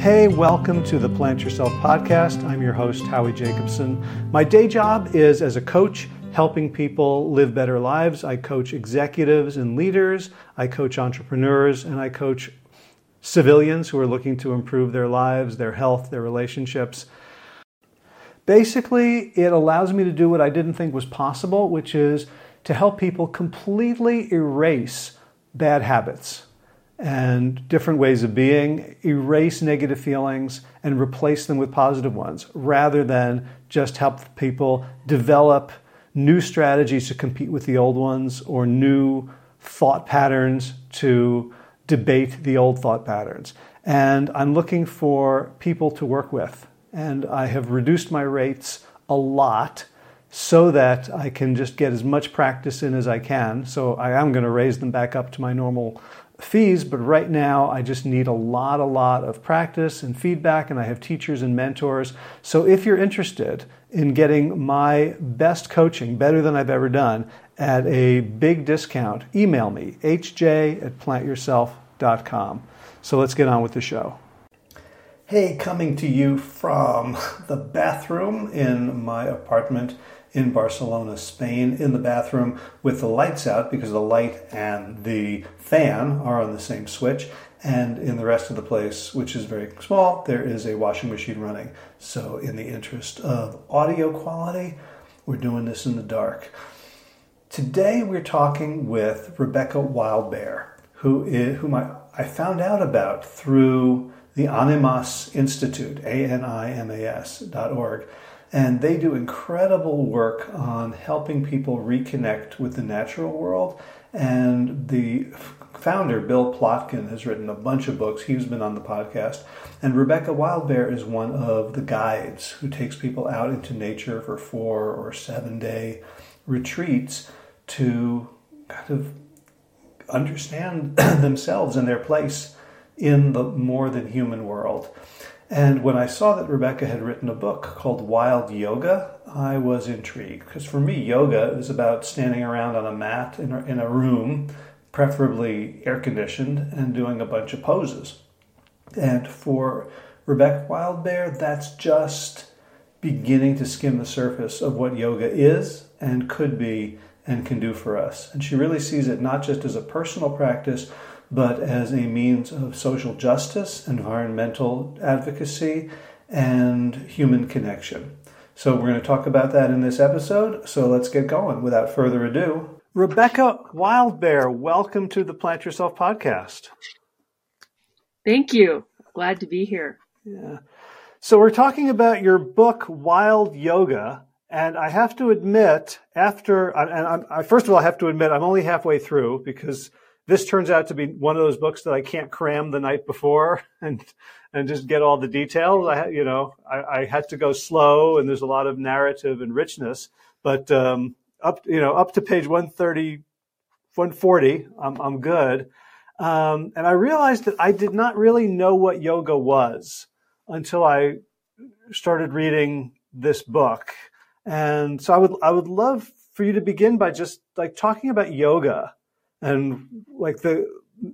Hey, welcome to the Plant Yourself podcast. I'm your host, Howie Jacobson. My day job is as a coach, helping people live better lives. I coach executives and leaders, I coach entrepreneurs, and I coach civilians who are looking to improve their lives, their health, their relationships. Basically, it allows me to do what I didn't think was possible, which is to help people completely erase bad habits and different ways of being, erase negative feelings and replace them with positive ones, rather than just help people develop new strategies to compete with the old ones or new thought patterns to debate the old thought patterns. And I'm looking for people to work with. And I have reduced my rates a lot so that I can just get as much practice in as I can. So I am going to raise them back up to my normal fees, but right now I just need a lot, a lot of practice and feedback, and I have teachers and mentors. So if you're interested in getting my best coaching, better than I've ever done, at a big discount, email me, hj at plantyourself.com. So let's get on with the show. Hey, coming to you from the bathroom in my apartment in Barcelona, Spain, in the bathroom with the lights out because the light and the fan are on the same switch. And in the rest of the place, which is very small, there is a washing machine running. So, in the interest of audio quality, we're doing this in the dark. Today, we're talking with Rebecca Wildbear, who is, whom I, I found out about through the Animas Institute, A N I M A S dot org. And they do incredible work on helping people reconnect with the natural world. And the founder, Bill Plotkin, has written a bunch of books. He's been on the podcast. And Rebecca Wildbear is one of the guides who takes people out into nature for four or seven day retreats to kind of understand themselves and their place in the more than human world. And when I saw that Rebecca had written a book called Wild Yoga, I was intrigued because for me, yoga is about standing around on a mat in a, in a room, preferably air conditioned, and doing a bunch of poses. And for Rebecca Wildbear, that's just beginning to skim the surface of what yoga is and could be and can do for us. And she really sees it not just as a personal practice, but as a means of social justice, environmental advocacy, and human connection. So, we're going to talk about that in this episode. So, let's get going. Without further ado, Rebecca Wildbear, welcome to the Plant Yourself podcast. Thank you. Glad to be here. Yeah. So, we're talking about your book, Wild Yoga. And I have to admit, after, and I, first of all, I have to admit, I'm only halfway through because this turns out to be one of those books that I can't cram the night before and and just get all the details. I you know I, I had to go slow, and there's a lot of narrative and richness. But um, up you know up to page 130, 140, I'm I'm good. Um, and I realized that I did not really know what yoga was until I started reading this book. And so I would I would love for you to begin by just like talking about yoga and like the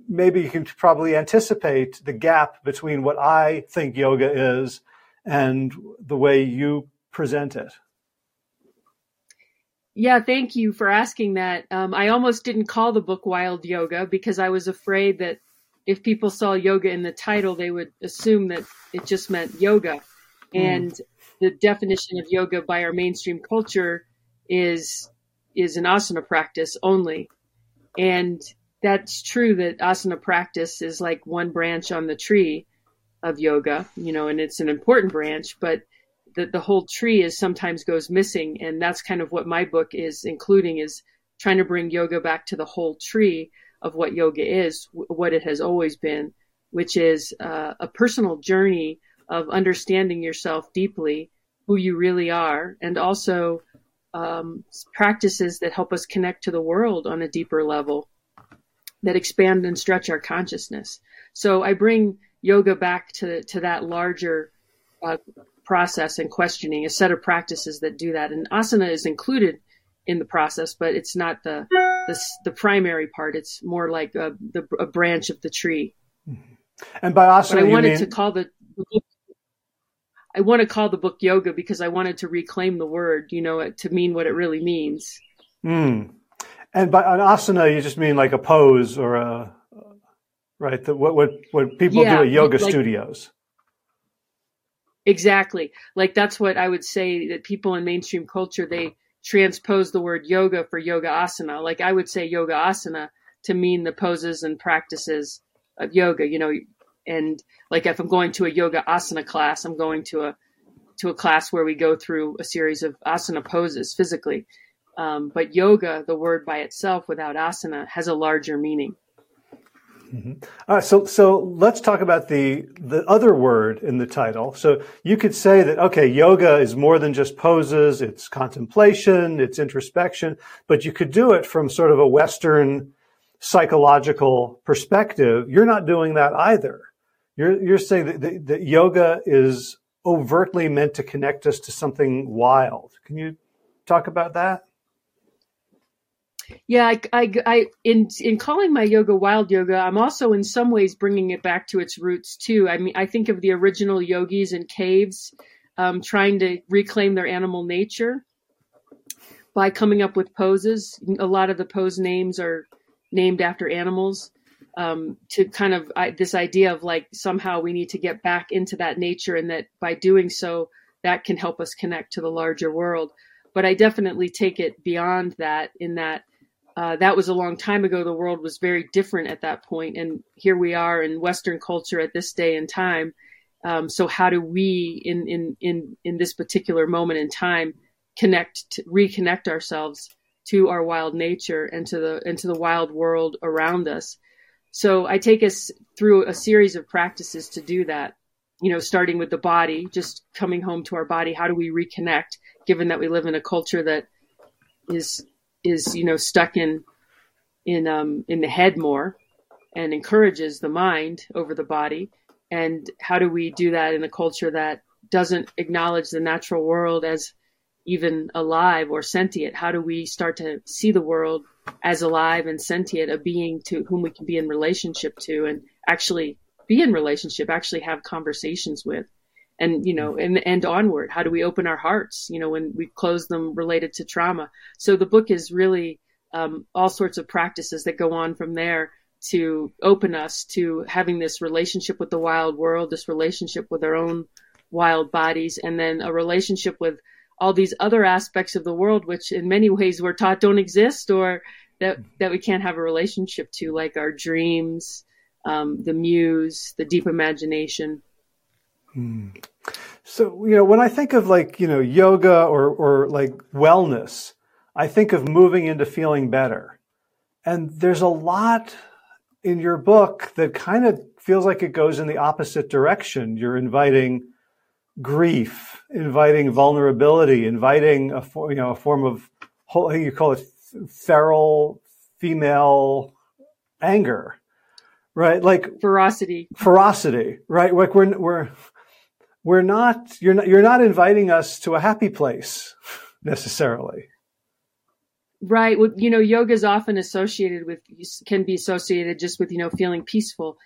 maybe you can probably anticipate the gap between what I think yoga is and the way you present it. Yeah, thank you for asking that. Um, I almost didn't call the book Wild Yoga because I was afraid that if people saw yoga in the title, they would assume that it just meant yoga. Mm. And the definition of yoga by our mainstream culture is is an asana practice only. And that's true that asana practice is like one branch on the tree of yoga, you know, and it's an important branch, but the, the whole tree is sometimes goes missing. And that's kind of what my book is including is trying to bring yoga back to the whole tree of what yoga is, what it has always been, which is uh, a personal journey of understanding yourself deeply, who you really are, and also um, practices that help us connect to the world on a deeper level, that expand and stretch our consciousness. So I bring yoga back to to that larger uh, process and questioning, a set of practices that do that. And asana is included in the process, but it's not the the, the primary part. It's more like a, the, a branch of the tree. And by asana, but I wanted mean... to call the I want to call the book yoga because I wanted to reclaim the word, you know, to mean what it really means. Mm. And by an asana, you just mean like a pose or a right? The, what what what people yeah, do at yoga like, studios. Exactly. Like that's what I would say that people in mainstream culture they transpose the word yoga for yoga asana. Like I would say yoga asana to mean the poses and practices of yoga, you know, and like if I'm going to a yoga asana class, I'm going to a to a class where we go through a series of asana poses physically. Um, but yoga, the word by itself without asana, has a larger meaning. Mm-hmm. All right, so so let's talk about the the other word in the title. So you could say that okay, yoga is more than just poses; it's contemplation, it's introspection. But you could do it from sort of a Western psychological perspective. You're not doing that either. You're you're saying that, that, that yoga is overtly meant to connect us to something wild. Can you talk about that? Yeah, I, I, I, in in calling my yoga wild yoga, I'm also in some ways bringing it back to its roots too. I mean, I think of the original yogis in caves, um, trying to reclaim their animal nature by coming up with poses. A lot of the pose names are named after animals. Um, to kind of I, this idea of like somehow we need to get back into that nature, and that by doing so, that can help us connect to the larger world. But I definitely take it beyond that in that uh, that was a long time ago. The world was very different at that point, and here we are in Western culture at this day and time. Um, so, how do we, in in in in this particular moment in time, connect, to, reconnect ourselves to our wild nature and to the and to the wild world around us? So, I take us through a series of practices to do that. You know, starting with the body, just coming home to our body. How do we reconnect? Given that we live in a culture that is is you know stuck in in um, in the head more and encourages the mind over the body and how do we do that in a culture that doesn't acknowledge the natural world as even alive or sentient how do we start to see the world as alive and sentient a being to whom we can be in relationship to and actually be in relationship actually have conversations with? And you know and and onward. How do we open our hearts you know when we close them related to trauma? So the book is really um, all sorts of practices that go on from there to open us to having this relationship with the wild world this relationship with our own wild bodies and then a relationship with all these other aspects of the world which in many ways we're taught don't exist or that that we can't have a relationship to like our dreams um, the muse the deep imagination Hmm. So, you know, when I think of like, you know, yoga or, or like wellness, I think of moving into feeling better. And there's a lot in your book that kind of feels like it goes in the opposite direction. You're inviting grief, inviting vulnerability, inviting a, you know, a form of, you call it feral female anger, right? Like ferocity, ferocity, right? Like we're, we're, we're not you're not you're not inviting us to a happy place necessarily right well, you know yoga is often associated with can be associated just with you know feeling peaceful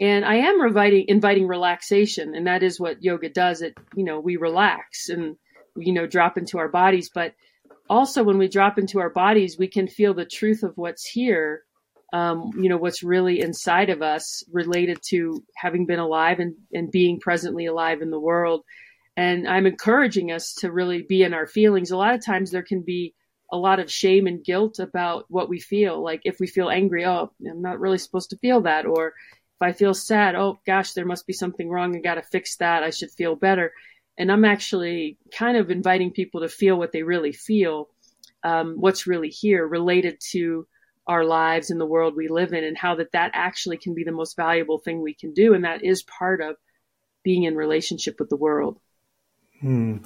and i am inviting inviting relaxation and that is what yoga does it you know we relax and you know drop into our bodies but also when we drop into our bodies we can feel the truth of what's here um, you know, what's really inside of us related to having been alive and, and being presently alive in the world. And I'm encouraging us to really be in our feelings. A lot of times there can be a lot of shame and guilt about what we feel. Like if we feel angry, oh, I'm not really supposed to feel that. Or if I feel sad, oh gosh, there must be something wrong. I got to fix that. I should feel better. And I'm actually kind of inviting people to feel what they really feel, um, what's really here related to our lives and the world we live in and how that that actually can be the most valuable thing we can do and that is part of being in relationship with the world hmm.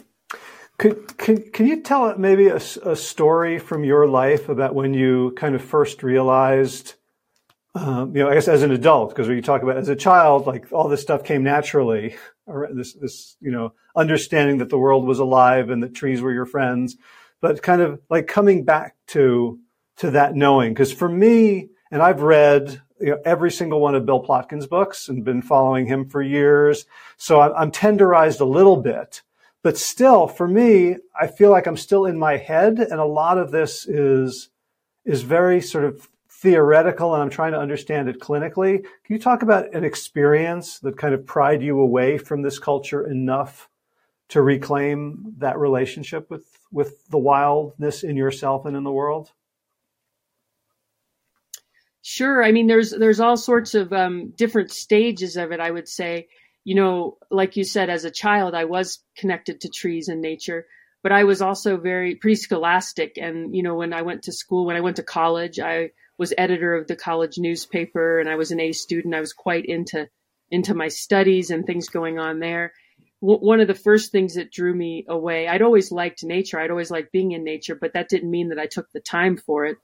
could, can, can you tell maybe a, a, story from your life about when you kind of first realized um, you know i guess as an adult because you talk about as a child like all this stuff came naturally this this you know understanding that the world was alive and that trees were your friends but kind of like coming back to to that knowing. Because for me, And I've read you know, every single one of Bill Plotkin's books and been following him for years. So I'm tenderized a little bit. But still, for me, I feel like I'm still in my head, and a lot of this is is very sort of theoretical, and I'm trying to understand it clinically. Can you talk about an experience that kind of pried you away from this culture enough to reclaim that relationship with with the wildness in yourself and in the world? Sure. I mean, there's there's all sorts of um, different stages of it. I would say, you know, like you said, as a child, I was connected to trees and nature, but I was also very pretty scholastic. And you know, when I went to school, when I went to college, I was editor of the college newspaper, and I was an A student. I was quite into into my studies and things going on there. W- one of the first things that drew me away, I'd always liked nature. I'd always liked being in nature, but that didn't mean that I took the time for it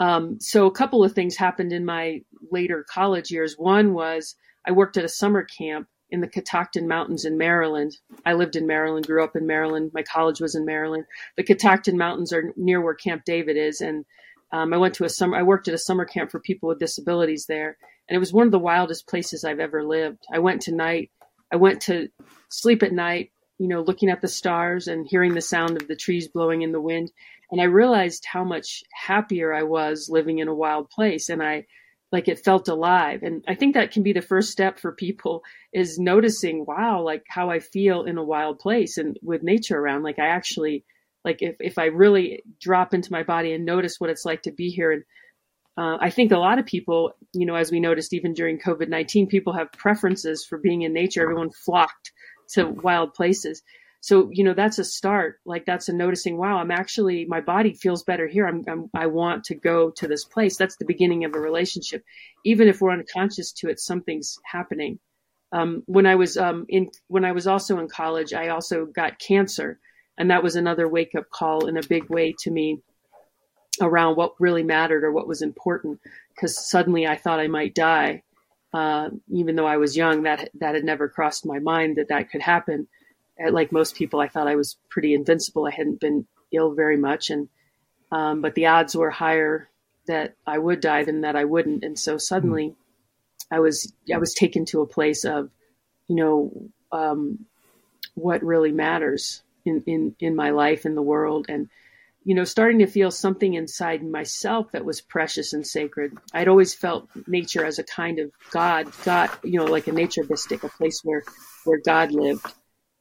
um, so a couple of things happened in my later college years. One was I worked at a summer camp in the Catoctin Mountains in Maryland. I lived in Maryland, grew up in Maryland. My college was in Maryland. The Catoctin Mountains are near where Camp David is, and um, I went to a summer. I worked at a summer camp for people with disabilities there, and it was one of the wildest places I've ever lived. I went to night. I went to sleep at night, you know, looking at the stars and hearing the sound of the trees blowing in the wind. And I realized how much happier I was living in a wild place. And I, like it felt alive. And I think that can be the first step for people is noticing, wow, like how I feel in a wild place and with nature around. Like I actually, like if, if I really drop into my body and notice what it's like to be here. And uh, I think a lot of people, you know, as we noticed even during COVID 19, people have preferences for being in nature. Everyone flocked to wild places. So you know that's a start. Like that's a noticing wow i'm actually my body feels better here. I'm, I'm, i want to go to this place. That's the beginning of a relationship. Even if we're unconscious to it something's happening. Um, when i was um, in when i was also in college i also got cancer and that was another wake up call in a big way to me around what really mattered or what was important because suddenly i thought i might die uh, even though i was young that that had never crossed my mind that that could happen uh, like most people, I thought I was pretty invincible. I hadn't been ill very much, and um, but the odds were higher that I would die than that I wouldn't. And so suddenly. I was I was taken to a place of, you know, um, what really matters in in in my life in the world, and you know, starting to feel something inside myself that was precious and sacred. I'd always felt nature as a kind of God, God, you know, like a nature mystic, a place where where God lived.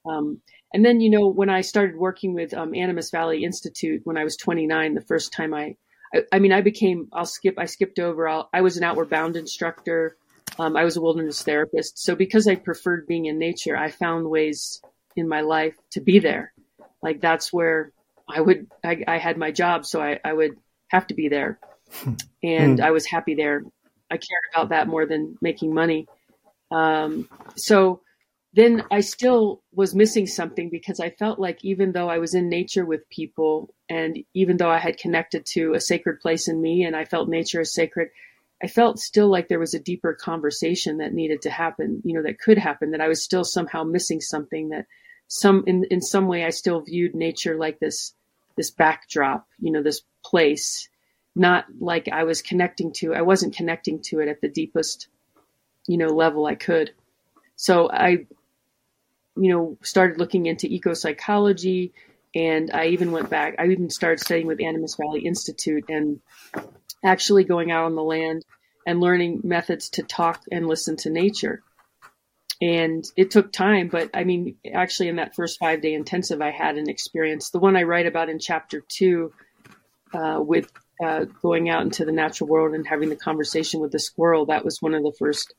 Um, and then, you know, when I started working with um, Animas Valley Institute when I was 29, the first time I, I, I mean, I became, I'll skip, I skipped over, I'll, i was an outward bound instructor. Um, I was a wilderness therapist. So because I preferred being in nature, I found ways in my life to be there. Like that's where I would, I, I had my job. So I, I would have to be there and mm. I was happy there. I cared about that more than making money. Um, so then I still was missing something because I felt like even though I was in nature with people and even though I had connected to a sacred place in me and I felt nature as sacred, I felt still like there was a deeper conversation that needed to happen, you know, that could happen, that I was still somehow missing something that some in, in some way I still viewed nature like this this backdrop, you know, this place, not like I was connecting to I wasn't connecting to it at the deepest, you know, level I could. So I you know, started looking into eco psychology, and I even went back. I even started studying with Animas Valley Institute and actually going out on the land and learning methods to talk and listen to nature. And it took time, but I mean, actually, in that first five day intensive, I had an experience. The one I write about in chapter two, uh, with uh, going out into the natural world and having the conversation with the squirrel, that was one of the first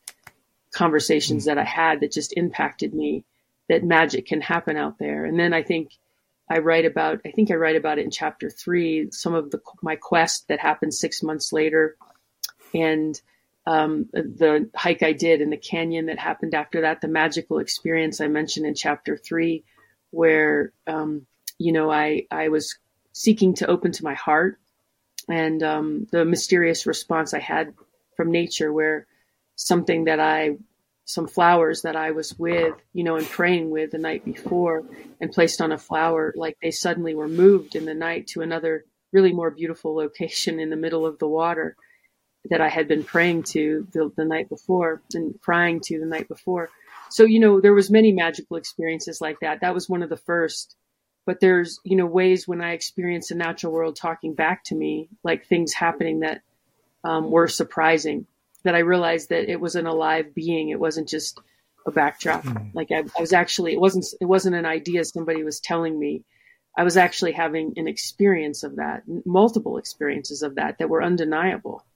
conversations mm. that I had that just impacted me that magic can happen out there. And then I think I write about, I think I write about it in chapter three, some of the, my quest that happened six months later and, um, the hike I did in the canyon that happened after that, the magical experience I mentioned in chapter three, where, um, you know, I, I was seeking to open to my heart and, um, the mysterious response I had from nature where something that I some flowers that I was with, you know, and praying with the night before and placed on a flower, like they suddenly were moved in the night to another really more beautiful location in the middle of the water. That I had been praying to the, the night before and crying to the night before. So, you know, there was many magical experiences like that. That was one of the first. But there's, you know, ways when I experience the natural world talking back to me, like things happening that um, were surprising, that I realized that it was an alive being. It wasn't just a backdrop. Mm. Like I, I was actually, it wasn't, it wasn't an idea somebody was telling me. I was actually having an experience of that, multiple experiences of that that were undeniable.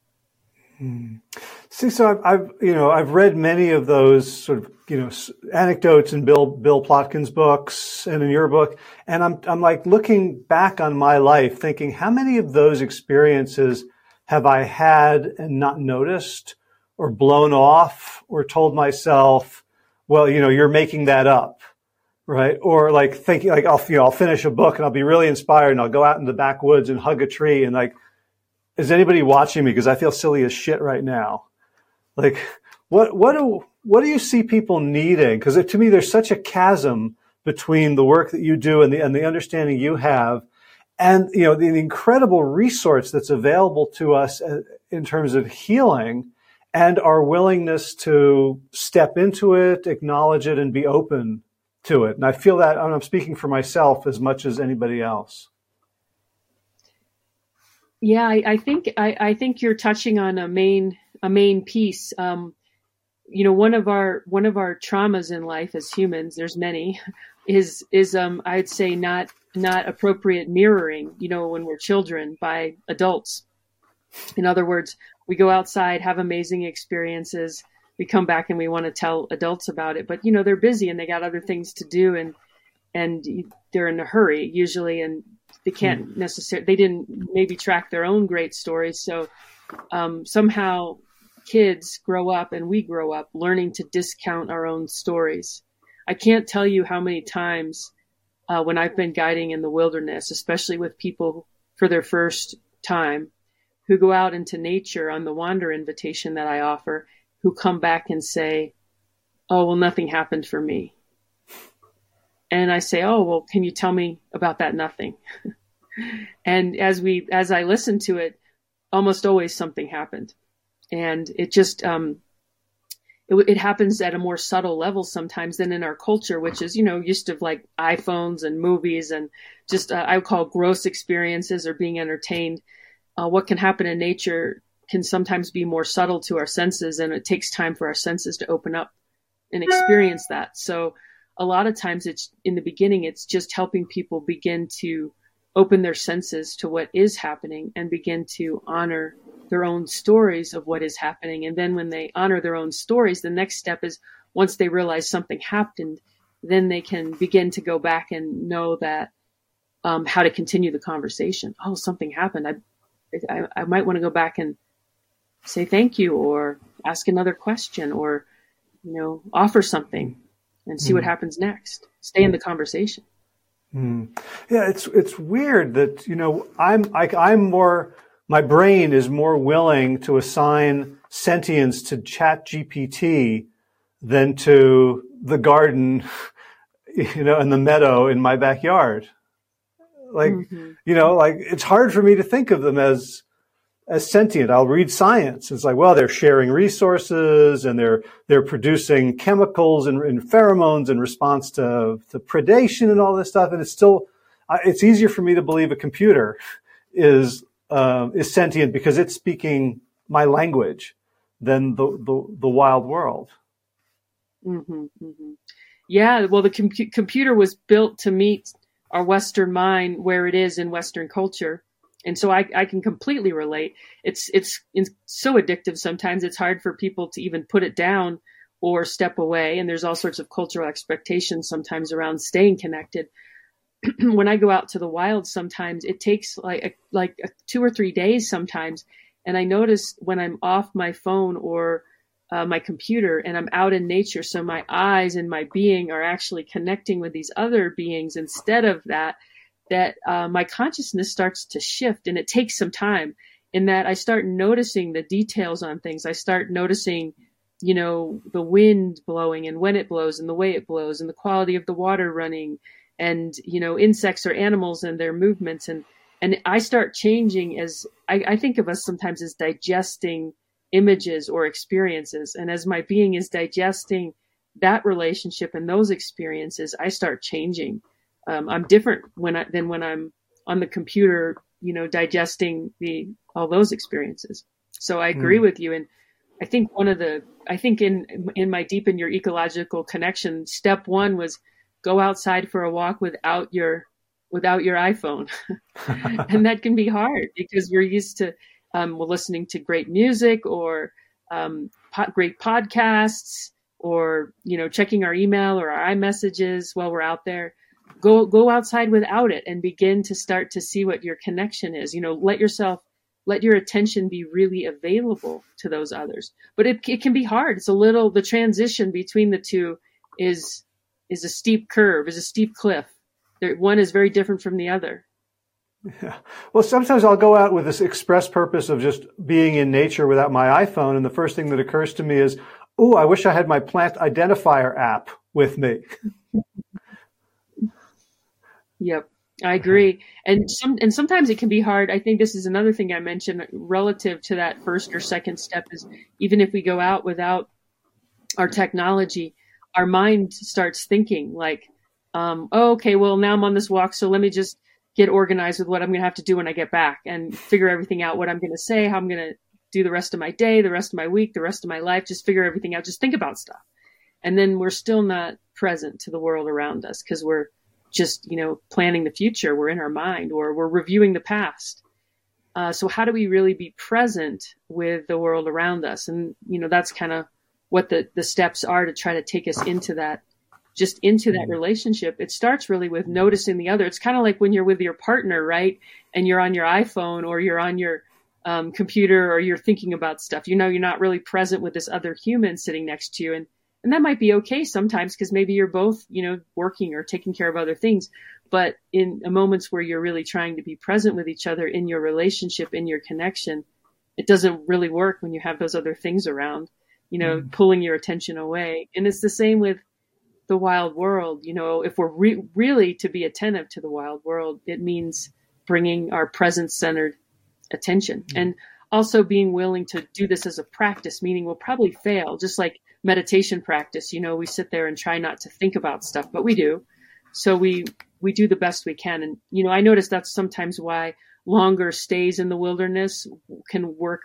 See, so I've, I've, you know I've read many of those sort of you know anecdotes in Bill Bill Plotkin's books and in your book, and I'm I'm like looking back on my life, thinking how many of those experiences have I had and not noticed, or blown off, or told myself, well, you know, you're making that up, right? Or like thinking like I'll you know I'll finish a book and I'll be really inspired and I'll go out in the backwoods and hug a tree and like is anybody watching me? Because I feel silly as shit right now. Like, what what do what do you see people needing? Because to me, there's such a chasm between the work that you do and the and the understanding you have, and you know the, the incredible resource that's available to us uh, in terms of healing, and our willingness to step into it, acknowledge it, and be open to it. And I feel that I'm speaking for myself as much as anybody else. Yeah, I, I think I, I, think you're touching on a main a main piece. Um, you know, one of our one of our traumas in life as humans, there's many, is is um I'd say not not appropriate mirroring. You know, when we're children by adults. In other words, we go outside, have amazing experiences. We come back and we want to tell adults about it, but you know they're busy and they got other things to do, and and they're in a hurry usually, and they can't hmm. necessarily they didn't maybe track their own great stories. So um, somehow kids grow up and we grow up learning to discount our own stories. I can't tell you how many times uh, when i've been guiding in the wilderness especially with people for their first time who go out into nature on the wander invitation that i offer who come back and say oh well nothing happened for me and I say, "Oh, well, can you tell me about that nothing?" and as we as I listened to it, almost always something happened, and it just um, it, it, happens at a more subtle level sometimes than in our culture, which is you know used to like iPhones and movies and just uh, I would call gross experiences or being entertained. Uh, what can happen in nature can sometimes be more subtle to our senses, and it takes time for our senses to open up and experience that. So a lot of times it's in the beginning, it's just helping people begin to open their senses to what is happening and begin to honor their own stories of what is happening. And then when they honor their own stories, the next step is once they realize something happened, then they can begin to go back and know that um, how to continue the conversation. Oh, something happened. I, I, I might want to go back and say thank you or ask another question or, you know, offer something and see mm. what hmm. happens next. Stay in the conversation. Mm. Yeah, it's it's weird that you know I'm I, I'm more my brain is more willing to assign sentience to Chat GPT than to the garden, you know, and the meadow in my backyard. Like, mm-hmm. you know, like it's hard for me to think of them as as sentient. I'll read science. It's like, well, they're sharing resources and they're they're producing chemicals and, and pheromones in response to, to predation and all this stuff. And it's still, it's easier for me to believe a computer is uh, is sentient because it's speaking my language than the the, the wild world. Mm-hmm, mm-hmm. Yeah, well, the com- computer was built to meet our Western mind where it is in Western culture and so I, I can completely relate. It's, it's it's so addictive. Sometimes it's hard for people to even put it down or step away. And there's all sorts of cultural expectations sometimes around staying connected. when I go out to the wild, sometimes it takes like a, like a two or three days sometimes. And I notice when I'm off my phone or uh, my computer and I'm out in nature, so my eyes and my being are actually connecting with these other beings instead of that that uh, my consciousness starts to shift and it takes some time in that I start noticing the details on things. I start noticing, you know, the wind blowing and when it blows and the way it blows and the quality of the water running and, you know, insects or animals and their movements. And, and I start changing as I, I think of us sometimes as digesting images or experiences. And as my being is digesting that relationship and those experiences, I start changing. Um, I'm different when I, than when I'm on the computer, you know, digesting the all those experiences. So I agree mm. with you. And I think one of the, I think in in my deepen your ecological connection, step one was go outside for a walk without your without your iPhone, and that can be hard because we're used to um, listening to great music or um, po- great podcasts or you know checking our email or our iMessages while we're out there. Go go outside without it and begin to start to see what your connection is. You know, let yourself let your attention be really available to those others. But it it can be hard. It's a little the transition between the two is is a steep curve, is a steep cliff. There, one is very different from the other. Yeah. Well, sometimes I'll go out with this express purpose of just being in nature without my iPhone, and the first thing that occurs to me is, "Oh, I wish I had my plant identifier app with me." Yep, I agree. And some and sometimes it can be hard. I think this is another thing I mentioned relative to that first or second step is even if we go out without our technology, our mind starts thinking like, um, oh, okay, well now I'm on this walk, so let me just get organized with what I'm going to have to do when I get back and figure everything out, what I'm going to say, how I'm going to do the rest of my day, the rest of my week, the rest of my life, just figure everything out, just think about stuff. And then we're still not present to the world around us because we're just, you know, planning the future. We're in our mind or we're reviewing the past. Uh, so how do we really be present with the world around us? And, you know, that's kind of what the, the steps are to try to take us into that just into that mm-hmm. relationship, it starts really with noticing the other. It's kind of like when you're with your partner, right? And you're on your iPhone or you're on your um, computer or you're thinking about stuff. You know, you're not really present with this other human sitting next to you. And, and that might be okay sometimes because maybe you're both, you know, working or taking care of other things. But in moments where you're really trying to be present with each other in your relationship, in your connection, it doesn't really work when you have those other things around, you know, mm. pulling your attention away. And it's the same with the wild world. You know, if we're re- really to be attentive to the wild world, it means bringing our presence centered attention mm-hmm. and also being willing to do this as a practice, meaning we'll probably fail, just like meditation practice. You know, we sit there and try not to think about stuff, but we do. So we, we do the best we can. And, you know, I notice that's sometimes why longer stays in the wilderness can work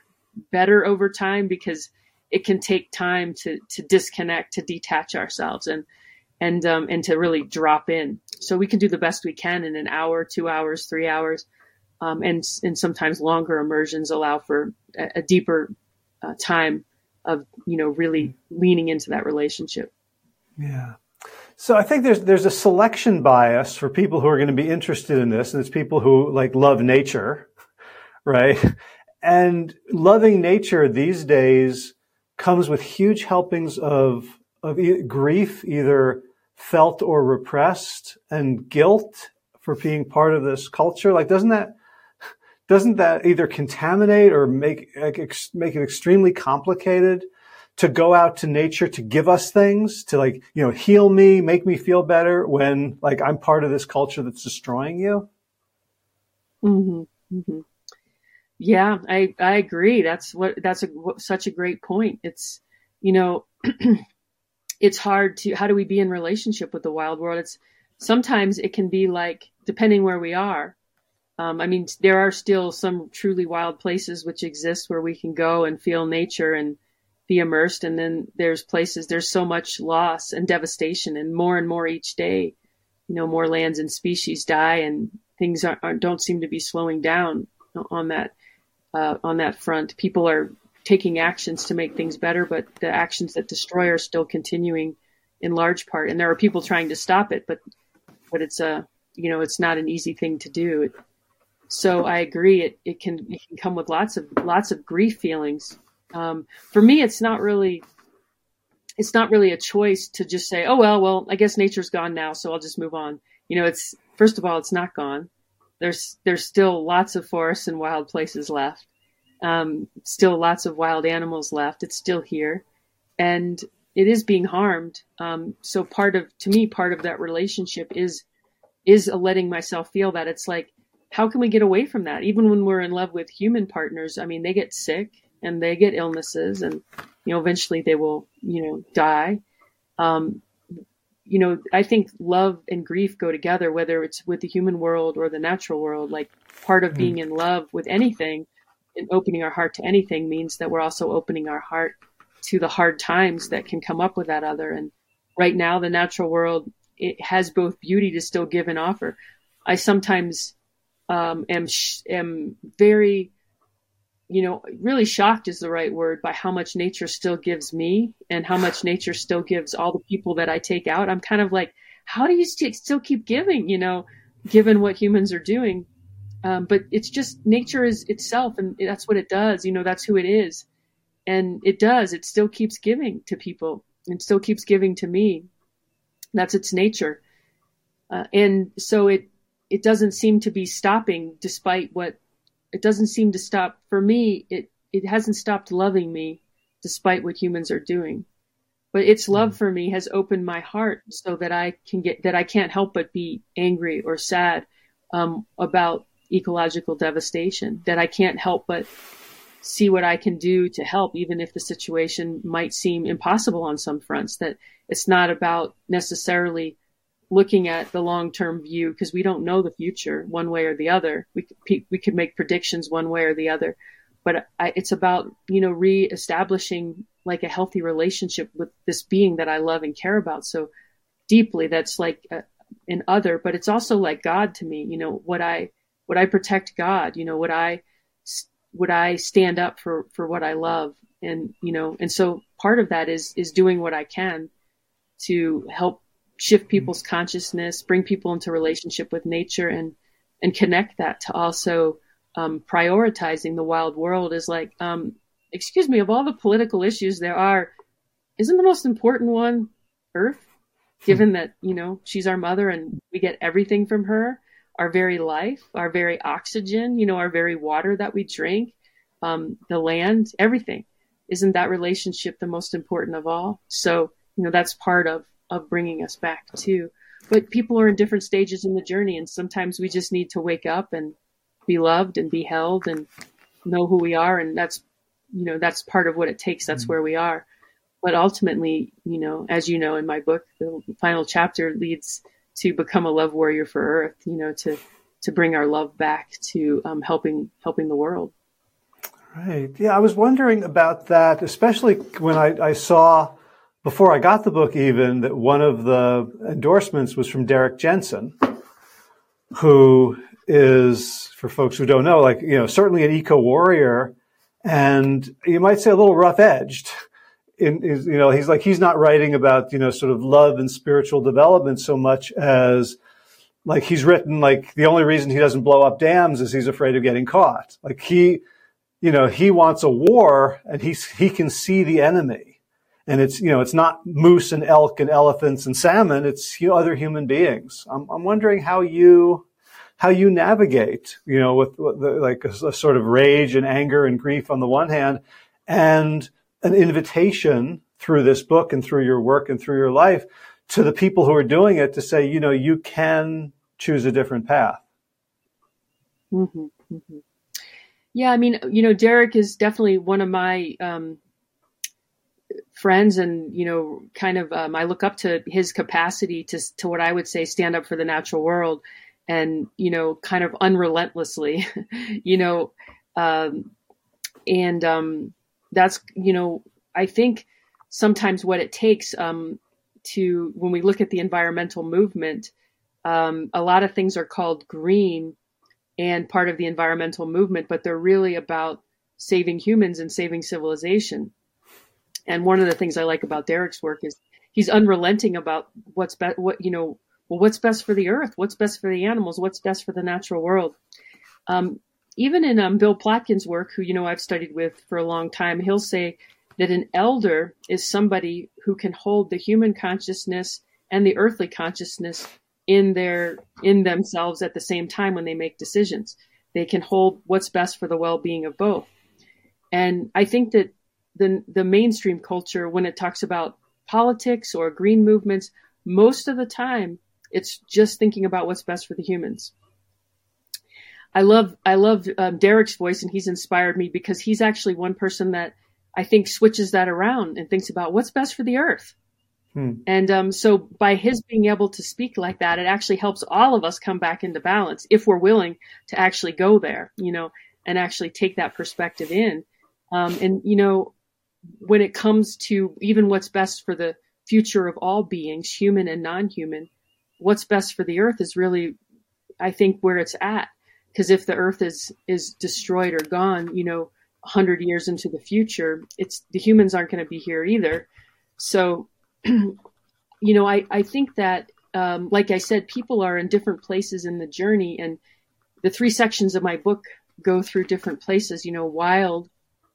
better over time because it can take time to, to disconnect, to detach ourselves. And and um, and to really drop in. So we can do the best we can in an hour, two hours, three hours, um, and and sometimes longer immersions allow for a, a deeper uh, time of you know really mm. leaning into that relationship. Yeah. So I think there's there's a selection bias for people who are going to be interested in this, and it's people who like love nature, right? And loving nature these days comes with huge helpings of of grief, either felt or repressed and guilt for being part of this culture? Like, doesn't that, doesn't that either contaminate or make, make it extremely complicated to go out to nature to give us things to like, you know, heal me, make me feel better when like I'm part of this culture that's destroying you? Mm-hmm. Mm-hmm. Yeah, I, I agree. That's what, that's a, such a great point. It's, you know, it's hard to how do we be in relationship with the wild world it's sometimes it can be like depending where we are um, i mean there are still some truly wild places which exist where we can go and feel nature and be immersed and then there's places there's so much loss and devastation and more and more each day you know more lands and species die and things aren't, aren't don't seem to be slowing down on that uh, on that front people are taking actions to make things better, but the actions that destroy are still continuing in large part. And there are people trying to stop it, but but it's a you know it's not an easy thing to do. So I agree. It it can it can come with lots of lots of grief feelings. Um, for me, it's not really it's not really a choice to just say, oh well, well I guess nature's gone now, so I'll just move on. You know, it's first of all, it's not gone. There's there's still lots of forests and wild places left um, still lots of wild animals left. It's still here, and it is being harmed. Um, so part of, to me, part of that relationship is is letting myself feel that it's like, how can we get away from that? Even when we're in love with human partners, I mean, they get sick and they get illnesses and, you know, eventually they will, you know, die. Um, you know, I think love and grief go together, whether it's with the human world or the natural world. Like part of mm. being in love with anything and opening our heart to anything means that we're also opening our heart to the hard times that can come up with that other. And right now, the natural world, it has both beauty to still give and offer. I sometimes um, am, am very you know, really shocked is the right word by how much nature still gives me and how much nature still gives all the people that I take out. I'm kind of like, how do you st- still keep giving, you know, given what humans are doing? Um, but it's just nature is itself and that's what it does. You know, that's who it is. And it does, it still keeps giving to people and still keeps giving to me. That's its nature. Uh, and so it, it doesn't seem to be stopping despite what it doesn't seem to stop for me it it hasn't stopped loving me despite what humans are doing but its love mm. for me has opened my heart so that i can get that i can't help but be angry or sad um, about ecological devastation that i can't help but see what i can do to help even if the situation might seem impossible on some fronts that it's not about necessarily looking at the long term view because we don't know the future one way or the other. We we could make predictions one way or the other, but I, it's about you know reestablishing like a healthy relationship with this being that I love and care about so deeply. That's like a, an other, but it's also like God to me. You know, would I would I protect God? You know, would I would I stand up for for what I love? And you know, and so part of that is is doing what I can to help shift people's consciousness, bring people into relationship with nature, and and connect that to also um, prioritizing the wild world is like, um, excuse me, of all the political issues there are, isn't the most important one Earth? Given that you know she's our mother and we get everything from her, our very life, our very oxygen, you know, our very water that we drink, um, the land, everything. Isn't that relationship the most important of all? So you know that's part of of bringing us back too. But people are in different stages in the journey, and sometimes we just need to wake up and be loved and be held and know who we are, and that's you know that's part of what it takes. That's mm-hmm. where we are. But ultimately, you know, as you know in my book, the final chapter leads to become a love warrior for Earth. You know, to to bring our love back to um, helping helping the world. Right. Yeah, I was wondering about that, especially when I, I saw before I got the book even that one of the endorsements was from Derrick Jensen, who is, for folks who don't know, like, you know, certainly an eco warrior and you might say a little rough edged. In, is, you know, he's like, he's not writing about, you know, sort of love and spiritual development so much as like he's written like the only reason he doesn't blow up dams is he's afraid of getting caught. Like he, you know, he wants a war and he's, he can see the enemy and it's you know it's not moose and elk and elephants and salmon. It's you know, other human beings. I'm, I'm wondering how you how you navigate you know with, with the, like a, a, sort of rage and anger and grief on the one hand and an invitation through this book and through your work and through your life to the people who are doing it to say you know you can choose a different path. Mm-hmm, mm-hmm. yeah i mean you know derrick is definitely one of my um, friends and you know kind of um, i look up to his capacity to to what i would say stand up for the natural world and you know kind of unrelentlessly you know um, and um, that's you know i think sometimes what it takes um, to when we look at the environmental movement um, a lot of things are called green and part of the environmental movement but they're really about saving humans and saving civilization and one of the things I like about Derrick's work is he's unrelenting about what's best, what, you know, well, what's best for the earth? What's best for the animals? What's best for the natural world? Um, even in um, Bill Plotkin's work, who, you know, I've studied with for a long time, he'll say that an elder is somebody who can hold the human consciousness and the earthly consciousness in their in themselves at the same time when they make decisions. They can hold what's best for the well-being of both. And I think that the the mainstream culture when it talks about politics or green movements most of the time it's just thinking about what's best for the humans I love I love um, Derrick's voice, and he's inspired me because he's actually one person that I think switches that around and thinks about what's best for the earth. Hmm. And um, so by his being able to speak like that, it actually helps all of us come back into balance if we're willing to actually go there, you know, and actually take that perspective in. Um, and you know, when it comes to even what's best for the future of all beings, human and non-human, what's best for the earth is really, I think, where it's at. Because if the earth is is destroyed or gone, you know, hundred years into the future, it's the humans aren't going to be here either. So, you know, I I think that, um, like I said, people are in different places in the journey, and the three sections of my book go through different places. You know, wild,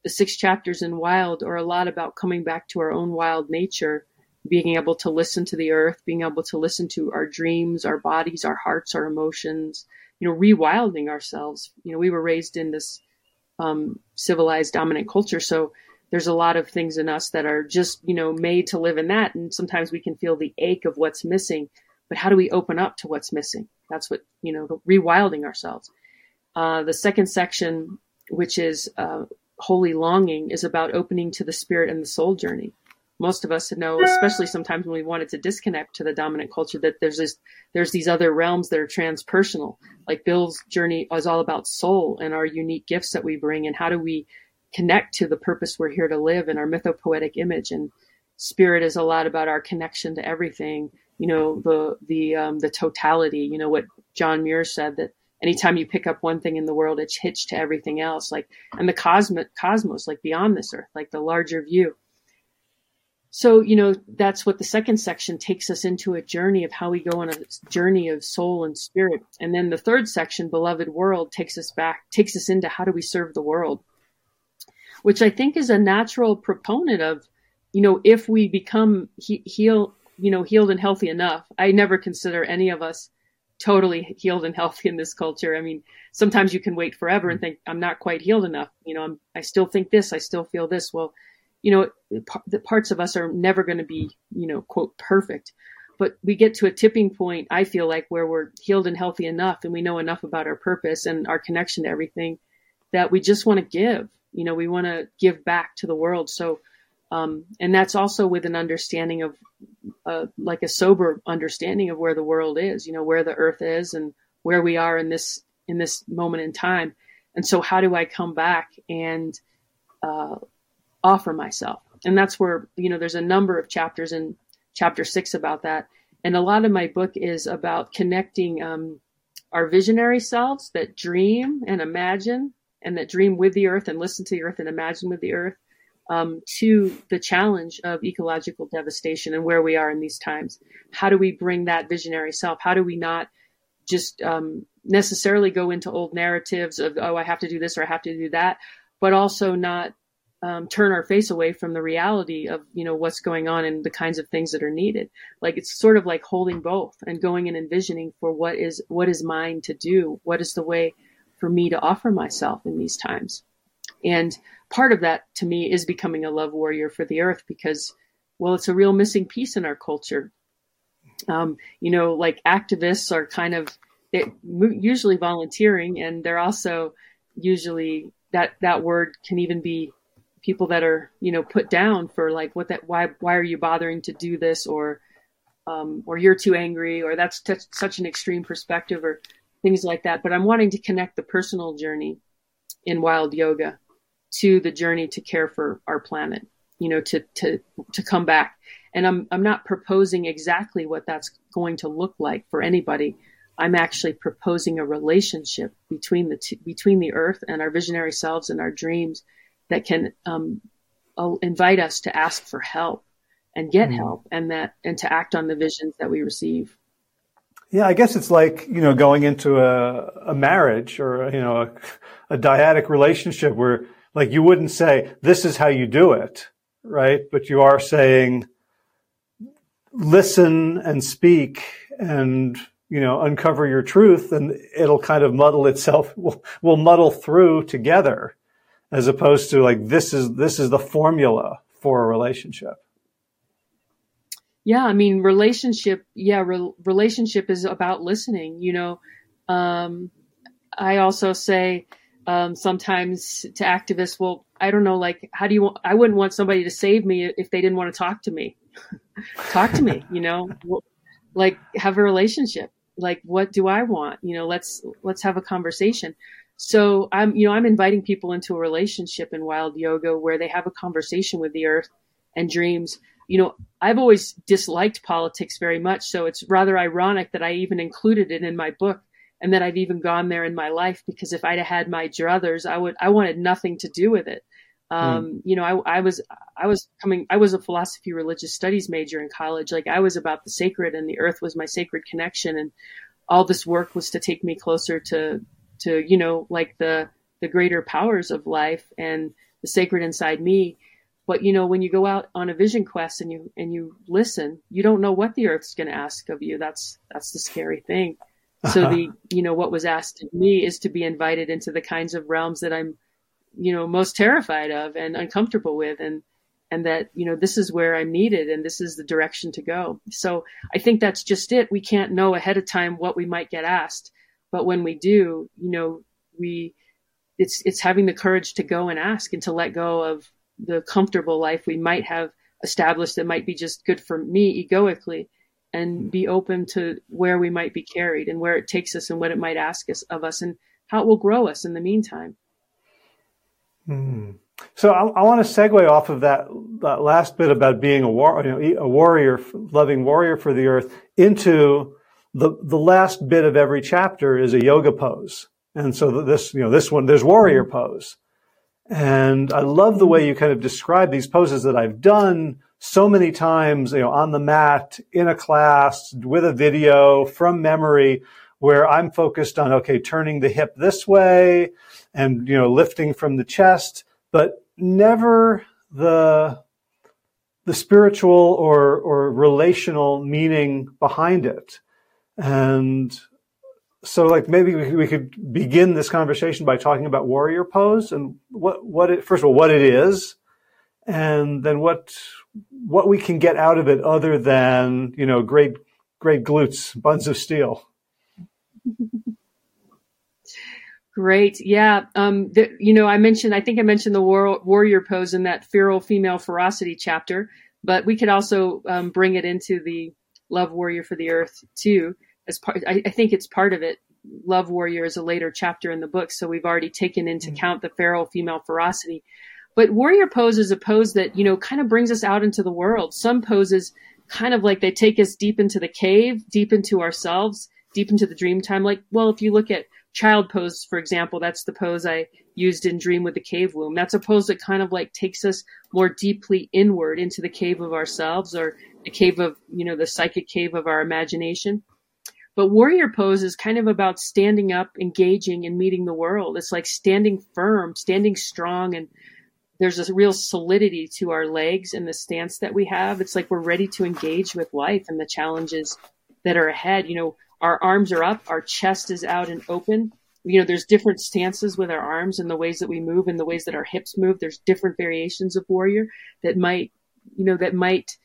the six chapters in wild are a lot about coming back to our own wild nature being able to listen to the earth, being able to listen to our dreams, our bodies, our hearts, our emotions, you know, rewilding ourselves. You know, we were raised in this um, civilized dominant culture, so there's a lot of things in us that are just, you know, made to live in that. And sometimes we can feel the ache of what's missing, but how do we open up to what's missing? That's what, you know, rewilding ourselves. Uh, the second section, which is uh, holy longing, is about opening to the spirit and the soul journey most of us know, especially sometimes when we wanted to disconnect to the dominant culture, that there's this, there's these other realms that are transpersonal. Like Bill's journey is all about soul and our unique gifts that we bring, and how do we connect to the purpose we're here to live and our mythopoetic image. And spirit is a lot about our connection to everything. You know, the the um, the totality. You know what John Muir said that anytime you pick up one thing in the world, it's hitched to everything else. Like and the cosmic cosmos, like beyond this earth, like the larger view so, you know, that's what the second section takes us into a journey of how we go on a journey of soul and spirit. And then the third section, Beloved World, takes us back, takes us into how do we serve the world, which I think is a natural proponent of, you know, if we become he- heal, you know, healed and healthy enough. I never consider any of us totally healed and healthy in this culture. I mean, sometimes you can wait forever and mm-hmm. think, I'm not quite healed enough. You know, I'm, I still think this, I still feel this. Well, you know, the parts of us are never going to be, you know, quote, perfect. But we get to a tipping point, I feel like, where we're healed and healthy enough and we know enough about our purpose and our connection to everything that we just want to give. You know, we want to give back to the world. So, um, and that's also with an understanding of, uh, like a sober understanding of where the world is, you know, where the earth is and where we are in this, in this moment in time. And so how do I come back and, uh, offer myself. And that's where, you know, there's a number of chapters in chapter six about that. And a lot of my book is about connecting um, our visionary selves that dream and imagine and that dream with the earth and listen to the earth and imagine with the earth um, to the challenge of ecological devastation and where we are in these times. How do we bring that visionary self? How do we not just um, necessarily go into old narratives of, oh, I have to do this or I have to do that, but also not um, turn our face away from the reality of you know what's going on and the kinds of things that are needed like it's sort of like holding both and going and envisioning for what is what is mine to do what is the way for me to offer myself in these times and part of that to me is becoming a love warrior for the earth because well it's a real missing piece in our culture. Um, you know like activists are kind of usually volunteering and they're also usually that that word can even be people that are you know put down for like what that why why are you bothering to do this or um, or you're too angry or that's t- such an extreme perspective or things like that. But i'm wanting to connect the personal journey in wild yoga to the journey to care for our planet you know to to to come back. And i'm i'm not proposing exactly what that's going to look like for anybody. I'm actually proposing a relationship between the two, between the earth and our visionary selves and our dreams that can um, invite us to ask for help and get mm help and that and to act on the visions that we receive. Yeah i guess it's like you know going into a, a marriage or you know a, a dyadic relationship where like you wouldn't say this is how you do it right? But you are saying listen and speak and you know uncover your truth and it'll kind of muddle itself will will muddle through together as opposed to like this is this is the formula for a relationship. Yeah i mean relationship yeah re- relationship is about listening you know? Um I also say um, sometimes to activists, well, I don't know, like, how do you, want, I wouldn't want somebody to save me if they didn't want to talk to me. talk to me, you know, like have a relationship. Like, what do I want? You know, let's, let's have a conversation. So I'm, you know, I'm inviting people into a relationship in wild yoga where they have a conversation with the earth and dreams. You know, I've always disliked politics very much. So it's rather ironic that I even included it in my book and that I've even gone there in my life because if I'd had my druthers, I would, I wanted nothing to do with it. Um, mm. you know, I, I was, I was coming, I was a philosophy religious studies major in college. Like I was about the sacred and the earth was my sacred connection. And all this work was to take me closer to, to, you know, like the, the greater powers of life and the sacred inside me. But, you know, when you go out on a vision quest and you, and you listen, you don't know what the earth's going to ask of you. That's, that's the scary thing. So the, you know, what was asked of me is to be invited into the kinds of realms that I'm, you know, most terrified of and uncomfortable with. And, and that, you know, this is where I'm needed and this is the direction to go. So I think that's just it. We can't know ahead of time what we might get asked. But when we do, you know, we, it's, it's having the courage to go and ask and to let go of the comfortable life we might have established that might be just good for me egoically and be open to where we might be carried and where it takes us and what it might ask us of us and how it will grow us in the meantime. Mm. So I, I, want to segue off of that, that last bit about being a, war, you know, a warrior, loving warrior for the earth, into the the last bit of every chapter is a yoga pose, and so this you know this one there's warrior pose, and I love the way you kind of describe these poses that I've done so many times, you know, on the mat, in a class, with a video from memory, where I'm focused on, okay, turning the hip this way and, you know, lifting from the chest, but never the, the spiritual or, or relational meaning behind it. And so like maybe we could begin this conversation by talking about warrior pose and what, what it, first of all, what it is, and then what what we can get out of it other than you know great great glutes, buns of steel. Great, yeah. Um, the, you know, I mentioned, I think I mentioned the war, warrior pose in that feral female ferocity chapter, but we could also um, bring it into the love warrior for the earth too. As part, I, I, think it's part of it. Love warrior is a later chapter in the book, so we've already taken into mm-hmm. account the feral female ferocity. But warrior pose is a pose that, you know, kind of brings us out into the world. Some poses kind of like they take us deep into the cave, deep into ourselves, deep into the dream time. Like, well, if you look at child pose, for example, that's the pose I used in Dream with the Cave Womb. That's a pose that kind of like takes us more deeply inward into the cave of ourselves or the cave of, you know, the psychic cave of our imagination. But warrior pose is kind of about standing up, engaging, and meeting the world. It's like standing firm, standing strong, and there's a real solidity to our legs and the stance that we have. It's like we're ready to engage with life and the challenges that are ahead. You know, our arms are up, our chest is out and open. You know, there's different stances with our arms and the ways that we move and the ways that our hips move. There's different variations of warrior that might, you know, that might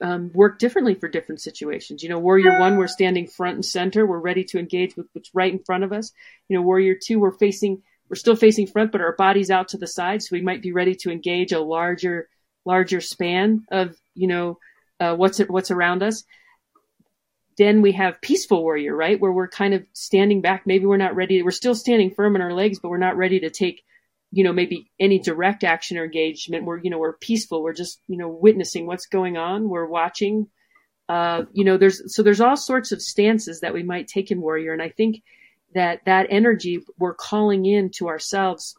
um, work differently for different situations. You know, warrior one, we're standing front and center. We're ready to engage with what's right in front of us. You know, warrior two, we're facing we're still facing front, but our body's out to the side, so we might be ready to engage a larger, larger span of you know uh, what's what's around us. Then we have peaceful warrior, right, where we're kind of standing back. Maybe we're not ready. We're still standing firm in our legs, but we're not ready to take, you know, maybe any direct action or engagement. We're you know we're peaceful. We're just you know witnessing what's going on. We're watching. Uh, you know, there's so there's all sorts of stances that we might take in warrior, and I think that that energy we're calling in to ourselves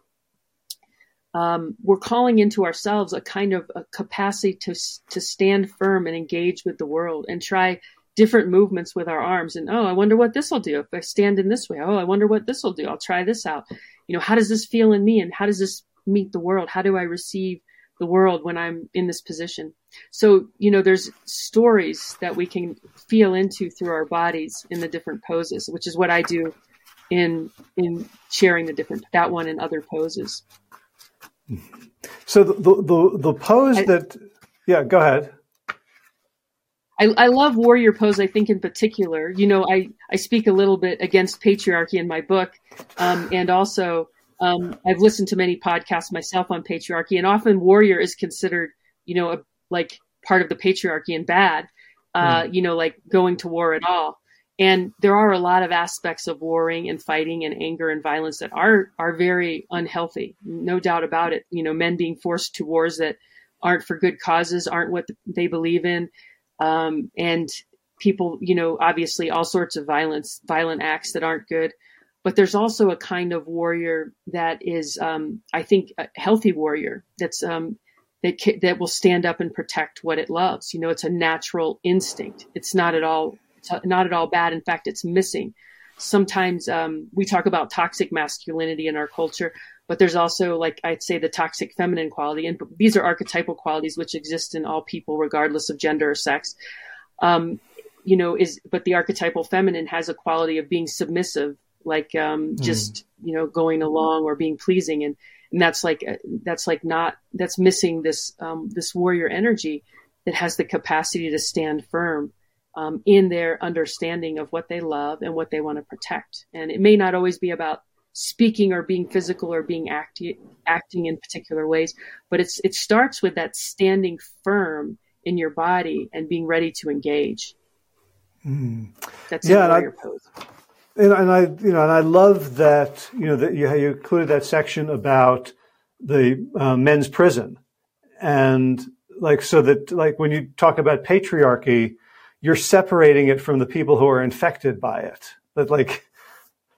um, we're calling into ourselves a kind of a capacity to to stand firm and engage with the world and try different movements with our arms. And oh i wonder what this will do. If i stand in this way oh i wonder what this will do. I'll try this out. You know how does this feel in me? And how does this meet the world? How do i receive the world when i'm in this position? So you know there's stories that we can feel into through our bodies in the different poses which is what i do in in sharing the different that one and other poses. So the the the, pose I, that yeah, go ahead. I, I love warrior pose. I think in particular, you know, I, I speak a little bit against patriarchy in my book. Um, and also, um, I've listened to many podcasts myself on patriarchy and often warrior is considered, you know, a, like part of the patriarchy and bad, uh, mm. you know, like going to war at all. And there are a lot of aspects of warring and fighting and anger and violence that are are very unhealthy. No doubt about it. You know, men being forced to wars that aren't for good causes, aren't what they believe in, um, and people, you know, obviously all sorts of violence, violent acts that aren't good. But there's also a kind of warrior that is, um, I think, a healthy warrior that's um, that that will stand up and protect what it loves. You know, it's a natural instinct. It's not at all not at all bad. In fact, it's missing. Sometimes um, we talk about toxic masculinity in our culture, but there's also, like I'd say, the toxic feminine quality, and these are archetypal qualities which exist in all people, regardless of gender or sex. Um, you know, is but the archetypal feminine has a quality of being submissive, like um, mm. just you know going along or being pleasing, and and that's like uh, that's like not that's missing this um, this warrior energy that has the capacity to stand firm um, in their understanding of what they love and what they want to protect. And it may not always be about speaking or being physical or being acti- acting in particular ways, but it's it starts with that standing firm in your body and being ready to engage. Mm. That's yeah, warrior I, pose. And, and, I, you know, and I love that you know that you, you included that section about the uh, men's prison, and like so that like when you talk about patriarchy, you're separating it from the people who are infected by it. That like,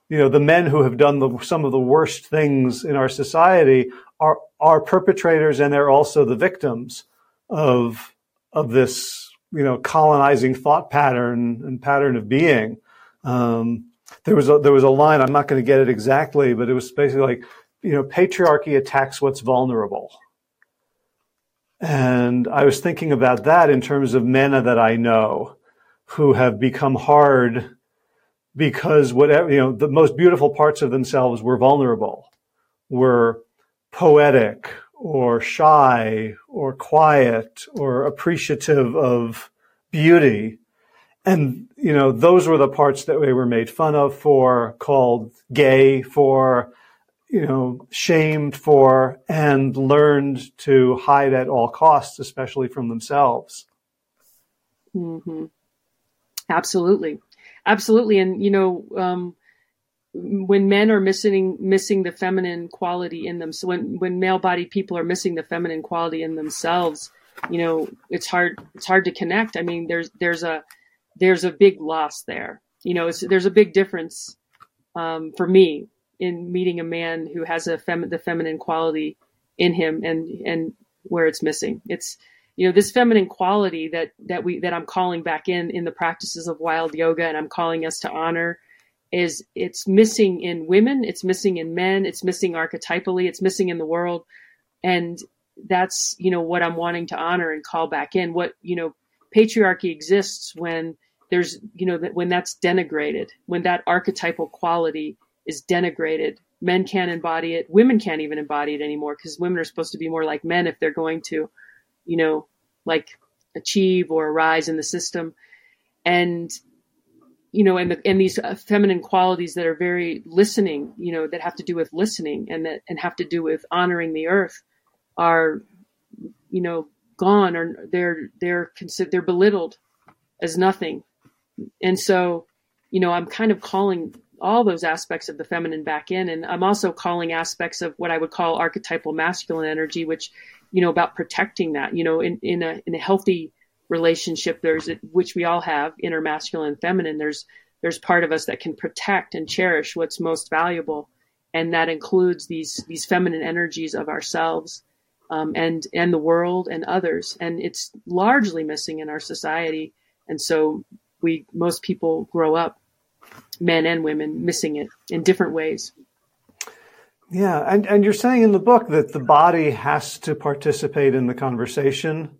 you know, the men who have done the, some of the worst things in our society are, are perpetrators and they're also the victims of, of this, you know, colonizing thought pattern and pattern of being. Um, there was a, there was a line, I'm not going to get it exactly, but it was basically like, you know, patriarchy attacks what's vulnerable. And I was thinking about that in terms of men that I know who have become hard because whatever, you know, the most beautiful parts of themselves were vulnerable, were poetic or shy or quiet or appreciative of beauty. And, you know, those were the parts that they were made fun of for, called gay for, you know, shamed for and learned to hide at all costs, especially from themselves. Mm-hmm. Absolutely, absolutely, and you know, um, when men are missing missing the feminine quality in them, so when when male bodied people are missing the feminine quality in themselves, you know, it's hard it's hard to connect. I mean, there's there's a there's a big loss there. You know, there's a big difference um, for me in meeting a man who has a fem- the feminine quality in him and and where it's missing. It's you know this feminine quality that that we that I'm calling back in in the practices of wild yoga and I'm calling us to honor is it's missing in women, it's missing in men, it's missing archetypally, it's missing in the world. And that's you know what I'm wanting to honor and call back in. What you know patriarchy exists when there's you know that when that's denigrated when that archetypal quality is denigrated. Men can't embody it. Women can't even embody it anymore because women are supposed to be more like men if they're going to you know, like achieve or rise in the system. And, you know, and, the, and these uh, feminine qualities that are very listening, you know, that have to do with listening and that, and have to do with honoring the earth are, you know, gone or they're, they're considered, they're belittled as nothing. And so, you know, I'm kind of calling all those aspects of the feminine back in. And I'm also calling aspects of what I would call archetypal masculine energy, which you know, about protecting that, you know, in, in a, in a healthy relationship, there's, which we all have, inner masculine and feminine, there's, there's part of us that can protect and cherish what's most valuable. And that includes these, these feminine energies of ourselves, um, and, and the world and others. And it's largely missing in our society. And so we, most people grow up, men and women, missing it in different ways. Yeah, and, and you're saying in the book that the body has to participate in the conversation,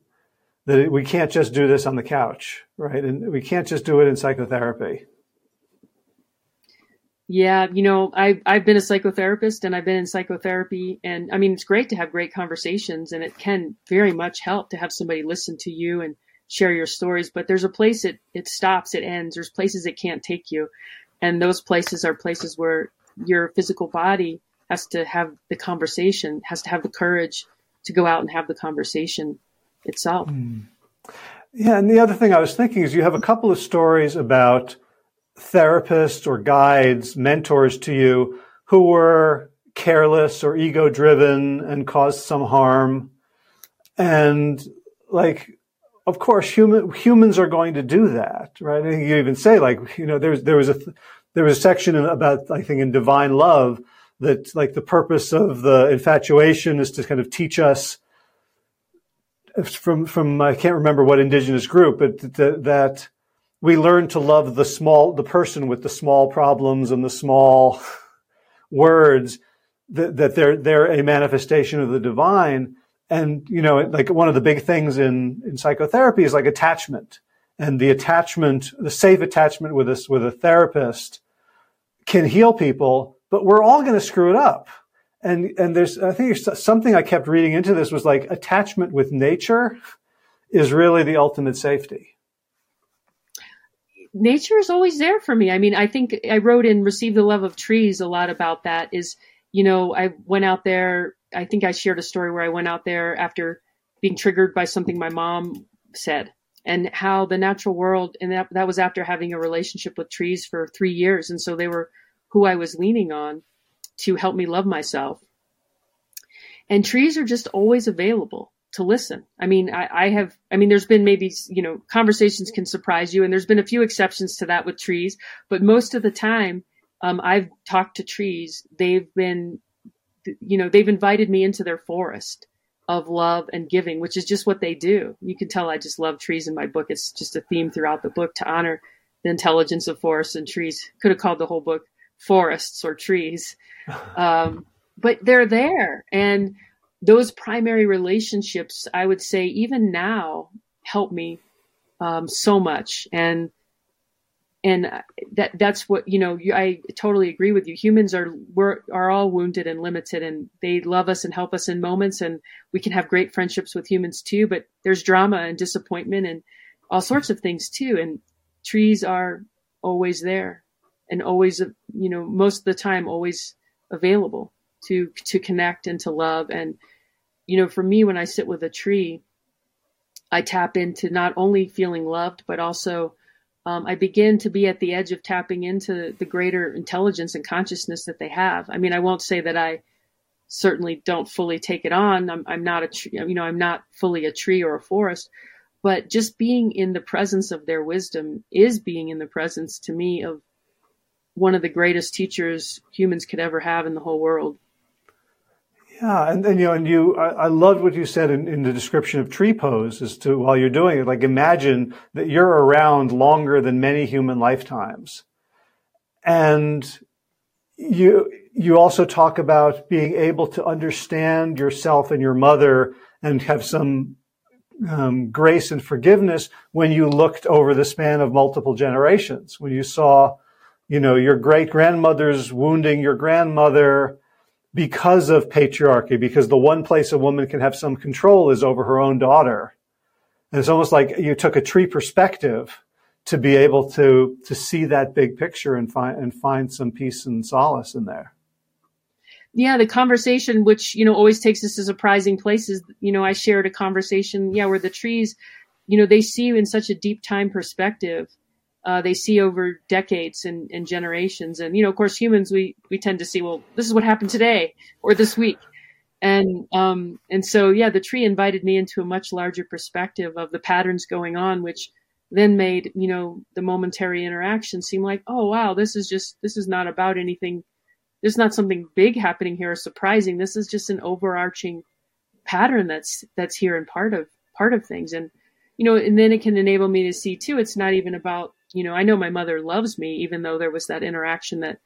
that we can't just do this on the couch, right? And we can't just do it in psychotherapy. Yeah, you know, I've I've been a psychotherapist and I've been in psychotherapy, and I mean, it's great to have great conversations, and it can very much help to have somebody listen to you and share your stories, but there's a place it, it stops, it ends. There's places it can't take you. And those places are places where your physical body has to have the conversation, has to have the courage to go out and have the conversation itself. Mm. Yeah, and the other thing I was thinking is you have a couple of stories about therapists or guides, mentors to you who were careless or ego driven and caused some harm. And like, of course, human, humans are going to do that, right? I think you even say like, you know, there's, there was a, there was a section about, I think in divine love that like the purpose of the infatuation is to kind of teach us from, from, I can't remember what indigenous group, but th- that we learn to love the small, the person with the small problems and the small words that, that they're, they're a manifestation of the divine. And, you know, like one of the big things in, in psychotherapy is like attachment and the attachment, the safe attachment with us, with a therapist can heal people, but we're all going to screw it up. And, and there's, I think something I kept reading into this was like attachment with nature is really the ultimate safety. Nature is always there for me. I mean, I think I wrote in Receive the Love of Trees a lot about that is, you know, I went out there. I think I shared a story where I went out there after being triggered by something my mom said and how the natural world, and that, that was after having a relationship with trees for three years. And so they were who I was leaning on to help me love myself. And trees are just always available to listen. I mean, I, I, have, I mean, there's been maybe, you know, conversations can surprise you, and there's been a few exceptions to that with trees, but most of the time, um, I've talked to trees. They've been, you know, they've invited me into their forest of love and giving, which is just what they do. You can tell I just love trees in my book. It's just a theme throughout the book to honor the intelligence of forests and trees. Could have called the whole book forests or trees. Um, but they're there. And those primary relationships, I would say, even now, help me um, so much. And and that that's what you know i totally agree with you. Humans are we're are all wounded and limited and they love us and help us in moments and we can have great friendships with humans too but there's drama and disappointment and all sorts of things too and trees are always there and always you know most of the time always available to to connect and to love. And you know for me when i sit with a tree i tap into not only feeling loved but also um, I begin to be at the edge of tapping into the greater intelligence and consciousness that they have. I mean, I won't say that I certainly don't fully take it on. I'm, I'm not a tree, you know, I'm not fully a tree or a forest, but just being in the presence of their wisdom is being in the presence to me of one of the greatest teachers humans could ever have in the whole world. Yeah, and, and you know, and you, I, I loved what you said in, in the description of tree pose as to while you're doing it. Like, imagine that you're around longer than many human lifetimes, and you you also talk about being able to understand yourself and your mother and have some um, grace and forgiveness when you looked over the span of multiple generations. When you saw, you know, your great grandmother's wounding your grandmother because of patriarchy, because the one place a woman can have some control is over her own daughter. And it's almost like you took a tree perspective to be able to, to see that big picture and find, and find some peace and solace in there. Yeah, the conversation, which, you know, always takes us to surprising places. You know, I shared a conversation, yeah, where the trees, you know, they see you in such a deep time perspective uh, they see over decades and, and, generations. And you know, of course, humans we we tend to see, well, this is what happened today or this week, and um, and so yeah, the tree invited me into a much larger perspective of the patterns going on, which then made you know the momentary interaction seem like, oh wow, this is just this is not about anything. There's not something big happening here or surprising. This is just an overarching pattern that's that's here and part of part of things and you know and then it can enable me to see too it's not even about you know, I know my mother loves me, even though there was that interaction that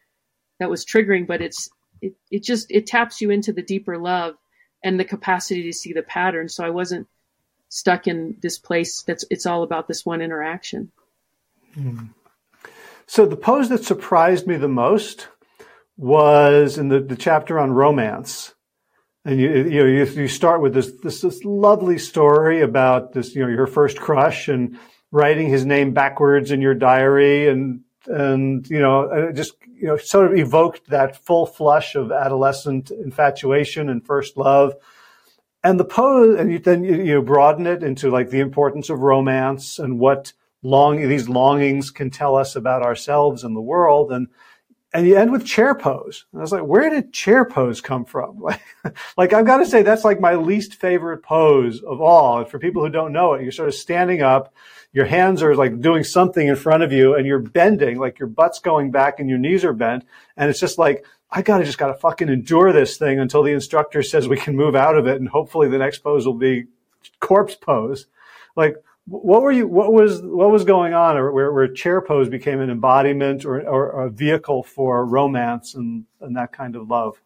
that was triggering. But it's it it just it taps you into the deeper love and the capacity to see the pattern. So I wasn't stuck in this place that's it's all about this one interaction. Hmm. So the pose that surprised me the most was in the, the chapter on romance, and you you know you, you start with this, this this lovely story about this you know your first crush and writing his name backwards in your diary and and you know uh, just you know sort of evoked that full flush of adolescent infatuation and first love and the pose and you, then you, you broaden it into like the importance of romance and what long these longings can tell us about ourselves and the world and and you end with chair pose. And I was like, where did chair pose come from? Like, like I've got to say that's like my least favorite pose of all. And for people who don't know it, you're sort of standing up, your hands are like doing something in front of you and you're bending, like your butt's going back and your knees are bent. And it's just like, I gotta just gotta fucking endure this thing until the instructor says we can move out of it. And hopefully the next pose will be corpse pose. Like, what were you? What was what was going on, or where, where chair pose became an embodiment or, or a vehicle for romance and, and that kind of love?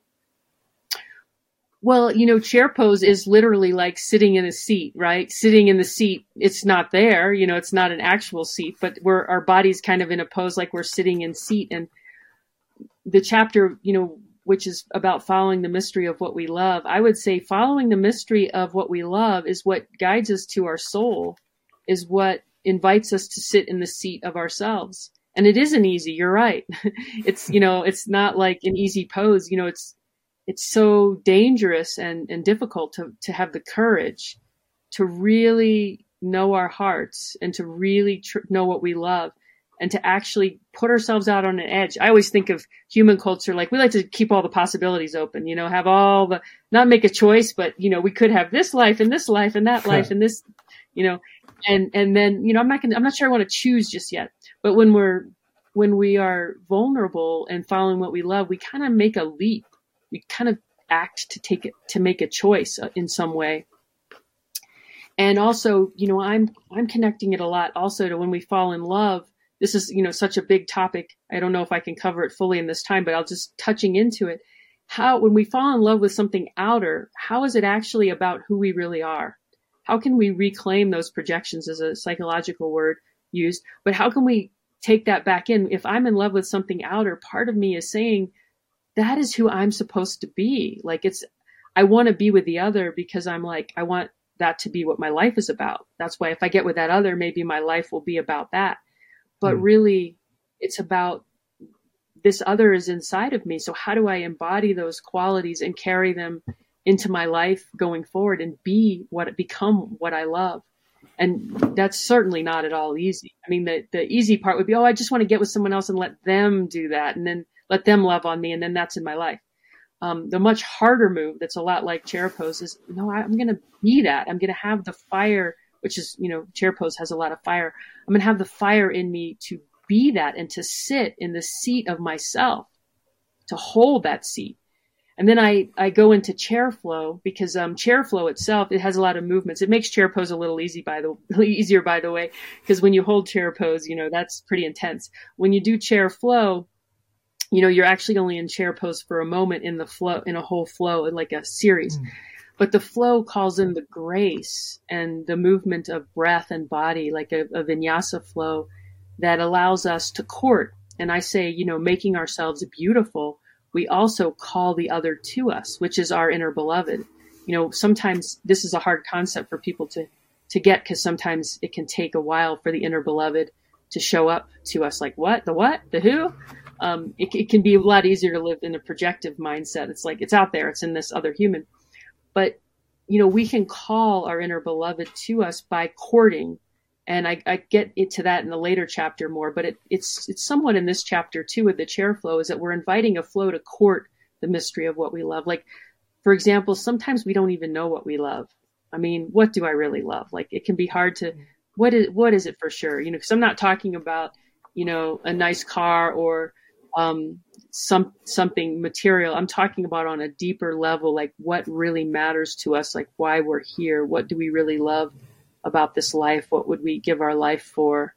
Well, you know, chair pose is literally like sitting in a seat, right? Sitting in the seat, it's not there, you know, it's not an actual seat, but we're our body's kind of in a pose like we're sitting in seat. And the chapter, you know, which is about following the mystery of what we love, I would say following the mystery of what we love is what guides us to our soul is what invites us to sit in the seat of ourselves. And it isn't easy. You're right. it's, you know, it's not like an easy pose. You know, it's, it's so dangerous and, and difficult to, to have the courage to really know our hearts and to really tr- know what we love and to actually put ourselves out on an edge. I always think of human culture like we like to keep all the possibilities open, you know, have all the, not make a choice, but, you know, we could have this life and this life and that life and this, you know, and and then you know i'm not gonna i'm not sure i want to choose just yet but when we're when we are vulnerable and following what we love we kind of make a leap we kind of act to take it to make a choice uh, in some way. And also you know i'm i'm connecting it a lot also to when we fall in love. This is you know such a big topic. I don't know if i can cover it fully in this time but i'll just touching into it. How when we fall in love with something outer how is it actually about who we really are? How can we reclaim those projections as a psychological word used, but how can we take that back in? If I'm in love with something outer, part of me is saying, that is who I'm supposed to be. Like it's, I want to be with the other because I'm like, I want that to be what my life is about. That's why if I get with that other, maybe my life will be about that. But mm. really, it's about this other is inside of me. So how do I embody those qualities and carry them into my life going forward and be what become what I love. And that's certainly not at all easy. I mean, the, the easy part would be, oh, I just want to get with someone else and let them do that and then let them love on me. And then that's in my life. Um, the much harder move that's a lot like chair pose is, no, I, I'm going to be that. I'm going to have the fire, which is, you know, chair pose has a lot of fire. I'm going to have the fire in me to be that and to sit in the seat of myself, to hold that seat and then I, I go into chair flow because um, chair flow itself it has a lot of movements. It makes chair pose a little easy by the easier by the way because when you hold chair pose, you know that's pretty intense. When you do chair flow, you know you're actually only in chair pose for a moment in the flow in a whole flow like a series. Mm. But the flow calls in the grace and the movement of breath and body, like a, a vinyasa flow that allows us to court. And I say, you know, making ourselves beautiful we also call the other to us, which is our inner beloved. You know, sometimes this is a hard concept for people to, to get because sometimes it can take a while for the inner beloved to show up to us like, what? The what? The who? Um, it, it can be a lot easier to live in a projective mindset. It's like, it's out there. It's in this other human. But, you know, we can call our inner beloved to us by courting and I, I, get into that in the later chapter more, but it, it's it's somewhat in this chapter too with the chair flow is that we're inviting a flow to court the mystery of what we love. Like, for example, sometimes we don't even know what we love. I mean, what do I really love? Like, it can be hard to what is what is it for sure? You know, because I'm not talking about you know a nice car or um, some something material. I'm talking about on a deeper level, like what really matters to us, like why we're here, what do we really love about this life. What would we give our life for?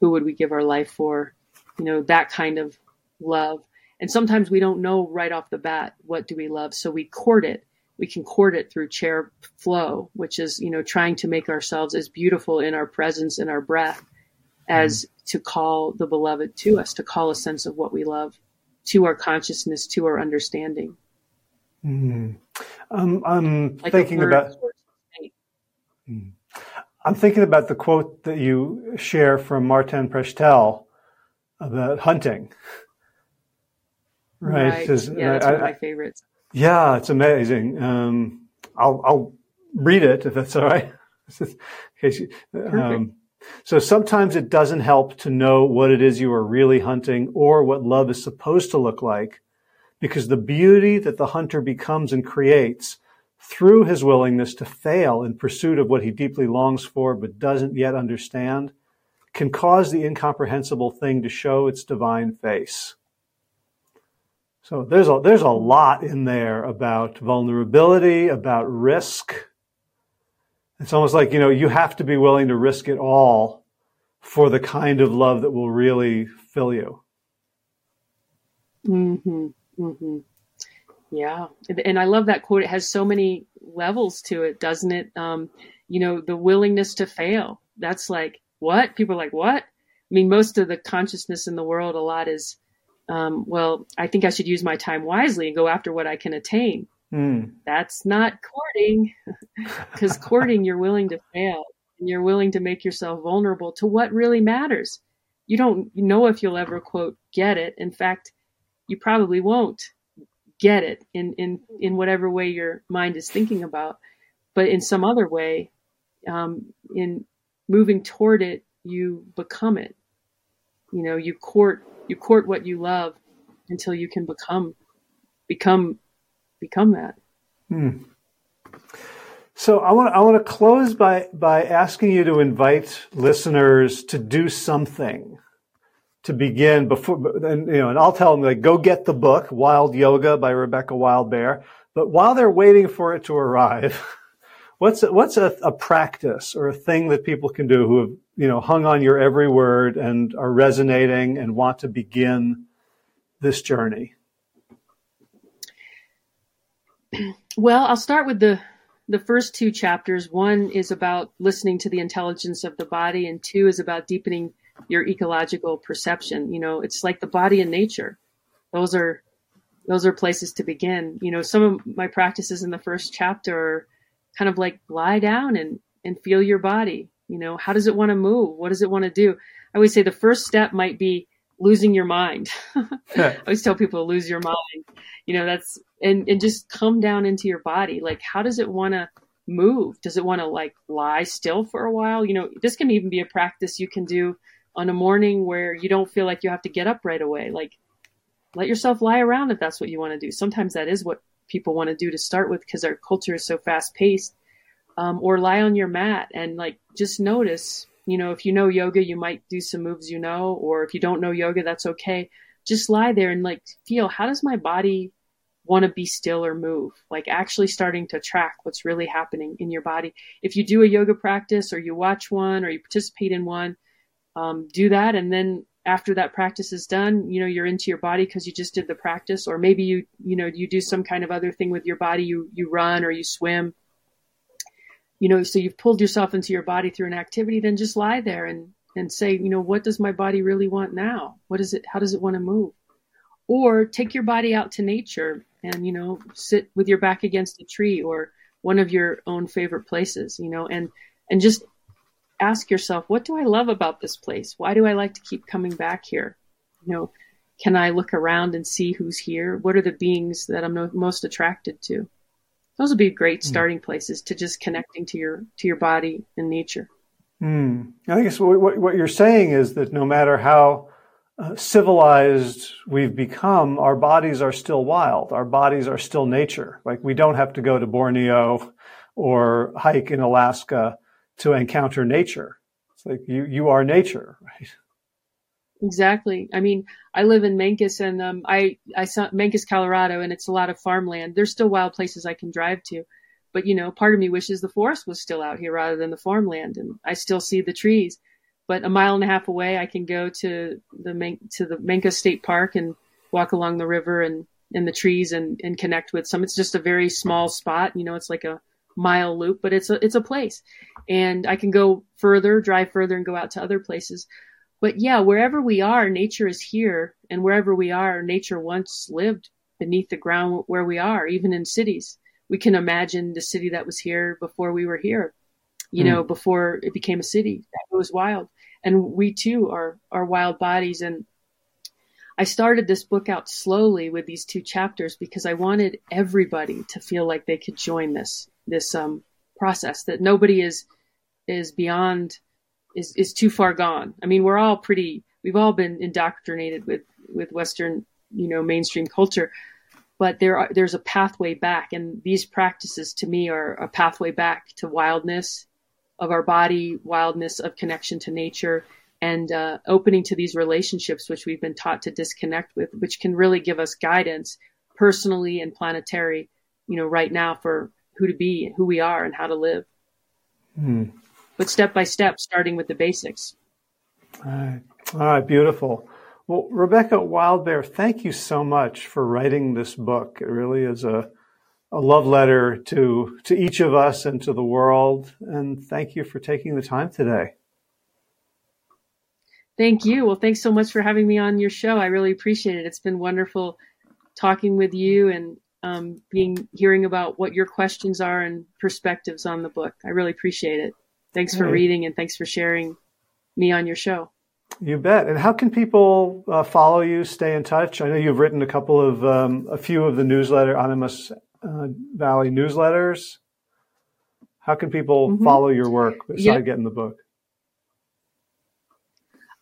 Who would we give our life for? You know, that kind of love. And sometimes we don't know right off the bat what do we love, so we court it. We can court it through chair flow, which is you know trying to make ourselves as beautiful in our presence in our breath as mm to call the beloved to us, to call a sense of what we love to our consciousness, to our understanding. Mm. Um, I'm like thinking about. Hmm. I'm thinking about the quote that you share from Martin Prechtel about hunting. Right. right. Yeah, that's I, one of my favorites. Yeah, it's amazing. Um, I'll, I'll read it if that's all right. um, so sometimes it doesn't help to know what it is you are really hunting or what love is supposed to look like because the beauty that the hunter becomes and creates through his willingness to fail in pursuit of what he deeply longs for but doesn't yet understand can cause the incomprehensible thing to show its divine face. So there's a, there's a lot in there about vulnerability, about risk. It's almost like, you know, you have to be willing to risk it all for the kind of love that will really fill you. Mm-hmm. Mm-hmm. Yeah. And I love that quote. It has so many levels to it, doesn't it? Um, you know, the willingness to fail. That's like, what? People are like, what? I mean, most of the consciousness in the world, a lot is, um, well, I think I should use my time wisely and go after what I can attain. Mm. That's not courting, because courting, you're willing to fail and you're willing to make yourself vulnerable to what really matters. You don't know if you'll ever, quote, get it. In fact, you probably won't get it in, in, in whatever way your mind is thinking about. But in some other way, um, in moving toward it, you become it. You know, you court you court what you love until you can become become become that. Hmm. So I want I want to close by by asking you to invite listeners to do something to begin before, and you know, and I'll tell them like go get the book Wild Yoga by Rebecca Wildbear. But while they're waiting for it to arrive, what's a, what's a, a practice or a thing that people can do who have you know hung on your every word and are resonating and want to begin this journey? Well, I'll start with the the first two chapters. One is about listening to the intelligence of the body, and two is about deepening your ecological perception. You know, it's like the body and nature. Those are those are places to begin. You know, some of my practices in the first chapter are kind of like lie down and, and feel your body. You know, how does it want to move? What does it want to do? I always say the first step might be losing your mind. I always tell people lose your mind. You know, that's and and just come down into your body. Like, how does it want to move? Does it want to like lie still for a while? You know, this can even be a practice you can do on a morning where you don't feel like you have to get up right away. Like, let yourself lie around if that's what you want to do. Sometimes that is what people want to do to start with because our culture is so fast paced. Um, or lie on your mat and like just notice. You know, if you know yoga, you might do some moves you know, or if you don't know yoga, that's okay. Just lie there and like feel how does my body want to be still or move? Like actually starting to track what's really happening in your body. If you do a yoga practice or you watch one or you participate in one, um, do that and then after that practice is done, you know, you're into your body because you just did the practice, or maybe you, you know, you do some kind of other thing with your body. You, you run or you swim, you know, so you've pulled yourself into your body through an activity, then just lie there and, and say, you know, what does my body really want now? What is it? How does it want to move? Or take your body out to nature and, you know, sit with your back against a tree or one of your own favorite places, you know, and, and just ask yourself, what do I love about this place? Why do I like to keep coming back here? You know, can I look around and see who's here? What are the beings that I'm no, most attracted to? Those would be great hmm. starting mm. places to just connecting to your to your body and nature. Mm. I guess what, what you're saying is that no matter how uh, civilized we've become, our bodies are still wild. Our bodies are still nature. Like we don't have to go to Borneo or hike in Alaska to encounter nature. It's like you you are nature, right? Exactly. I mean, I live in Mancos and um, I I saw Mancos, Colorado, and it's a lot of farmland. There's still wild places I can drive to, but you know, part of me wishes the forest was still out here rather than the farmland, and I still see the trees. But a mile and a half away, I can go to the Men- to the Mancos State Park and walk along the river and in the trees and and connect with some. It's just a very small spot. You know, it's like a mile loop, but it's a it's a place, and I can go further, drive further, and go out to other places. But yeah, wherever we are, nature is here, and wherever we are, nature once lived beneath the ground where we are, even in cities. we can imagine the city that was here before we were here, you mm. know, before it became a city. It was wild. And we too are, are wild bodies. And I started this book out slowly with these two chapters because I wanted everybody to feel like they could join this, this, um, process that nobody is, is beyond, is, is too far gone. I mean, we're all pretty, we've all been indoctrinated with, with Western, you know, mainstream culture but there are, there's a pathway back and these practices to me are a pathway back to wildness of our body wildness of connection to nature and uh, opening to these relationships which we've been taught to disconnect with which can really give us guidance personally and planetary you know right now for who to be who we are and how to live. Mm. but step by step starting with the basics. All right. All right. Beautiful. Well, Rebecca Wildbear, thank you so much for writing this book. It really is a, a love letter to, to each of us and to the world. And thank you for taking the time today. Thank you. Well, thanks so much for having me on your show. I really appreciate it. It's been wonderful talking with you and um, being hearing about what your questions are and perspectives on the book. I really appreciate it. Thanks for reading and thanks for sharing me on your show. You bet. And how can people uh, follow you, stay in touch? I know you've written a couple of, um, a few of the newsletter, Animas uh, Valley newsletters. How can people mm-hmm. follow your work besides yep. getting the book?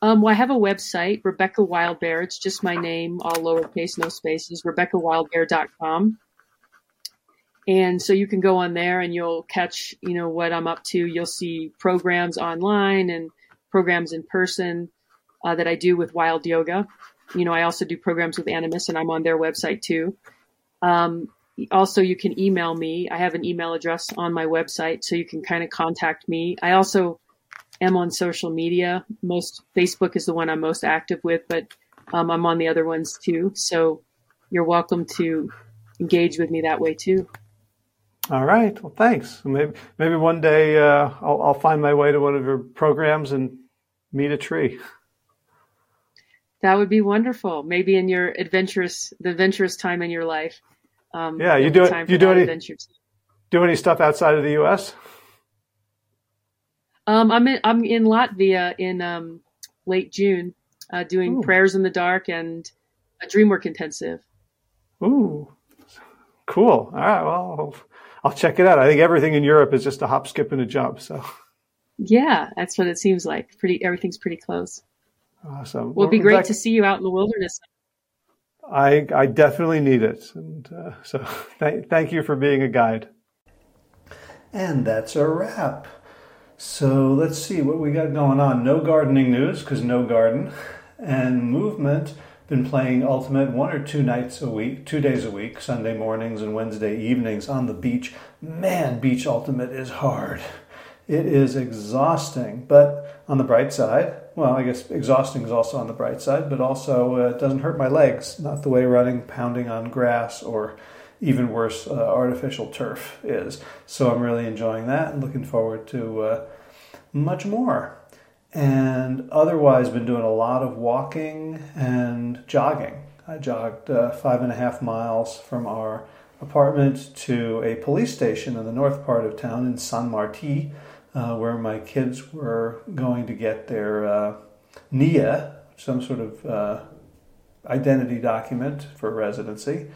Um, well, I have a website, Rebecca Wildbear. It's just my name, all lowercase, no spaces, RebeccaWildbear.com. And so you can go on there and you'll catch, you know, what I'm up to. You'll see programs online and programs in person uh, that I do with Wild Yoga. You know, I also do programs with Animas and I'm on their website too. Um, also, you can email me. I have an email address on my website, so you can kind of contact me. I also am on social media. Most Facebook is the one I'm most active with, but um, I'm on the other ones too. So you're welcome to engage with me that way too. All right. Well, thanks. Maybe maybe one day uh, I'll, I'll find my way to one of your programs and meet a tree. That would be wonderful. Maybe in your adventurous, the adventurous time in your life. Um, yeah, you do it. You do any do any stuff outside of the U.S. Um, I'm in I'm in Latvia in um, late June, uh, doing Ooh. prayers in the dark and a DreamWork intensive. Ooh, cool. All right. Well, I'll, I'll check it out. I think everything in Europe is just a hop, skip, and a jump. So. Yeah, that's what it seems like. Pretty everything's pretty close. Awesome. Well, it'd be great to see you out in the wilderness. I I definitely need it, and uh, so th- thank you for being a guide. And that's a wrap. So let's see what we got going on. No gardening news because no garden, and movement. Been playing Ultimate one or two nights a week, two days a week, Sunday mornings and Wednesday evenings on the beach. Man, beach Ultimate is hard. It is exhausting, but on the bright side, well, I guess exhausting is also on the bright side, but also uh, it doesn't hurt my legs, not the way running, pounding on grass, or even worse, uh, artificial turf is. So I'm really enjoying that and looking forward to uh, much more. And otherwise, been doing a lot of walking and jogging. I jogged uh, five and a half miles from our apartment to a police station in the north part of town in San Marti uh, where my kids were going to get their uh, NIA, some sort of uh, identity document for residency.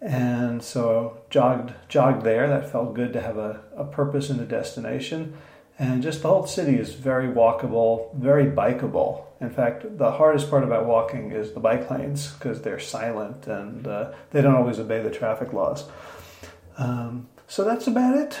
And so jogged jogged there. That felt good to have a, a purpose and a destination. And just the whole city is very walkable, very bikeable. In fact, the hardest part about walking is the bike lanes because they're silent and uh, they don't always obey the traffic laws. Um, so that's about it.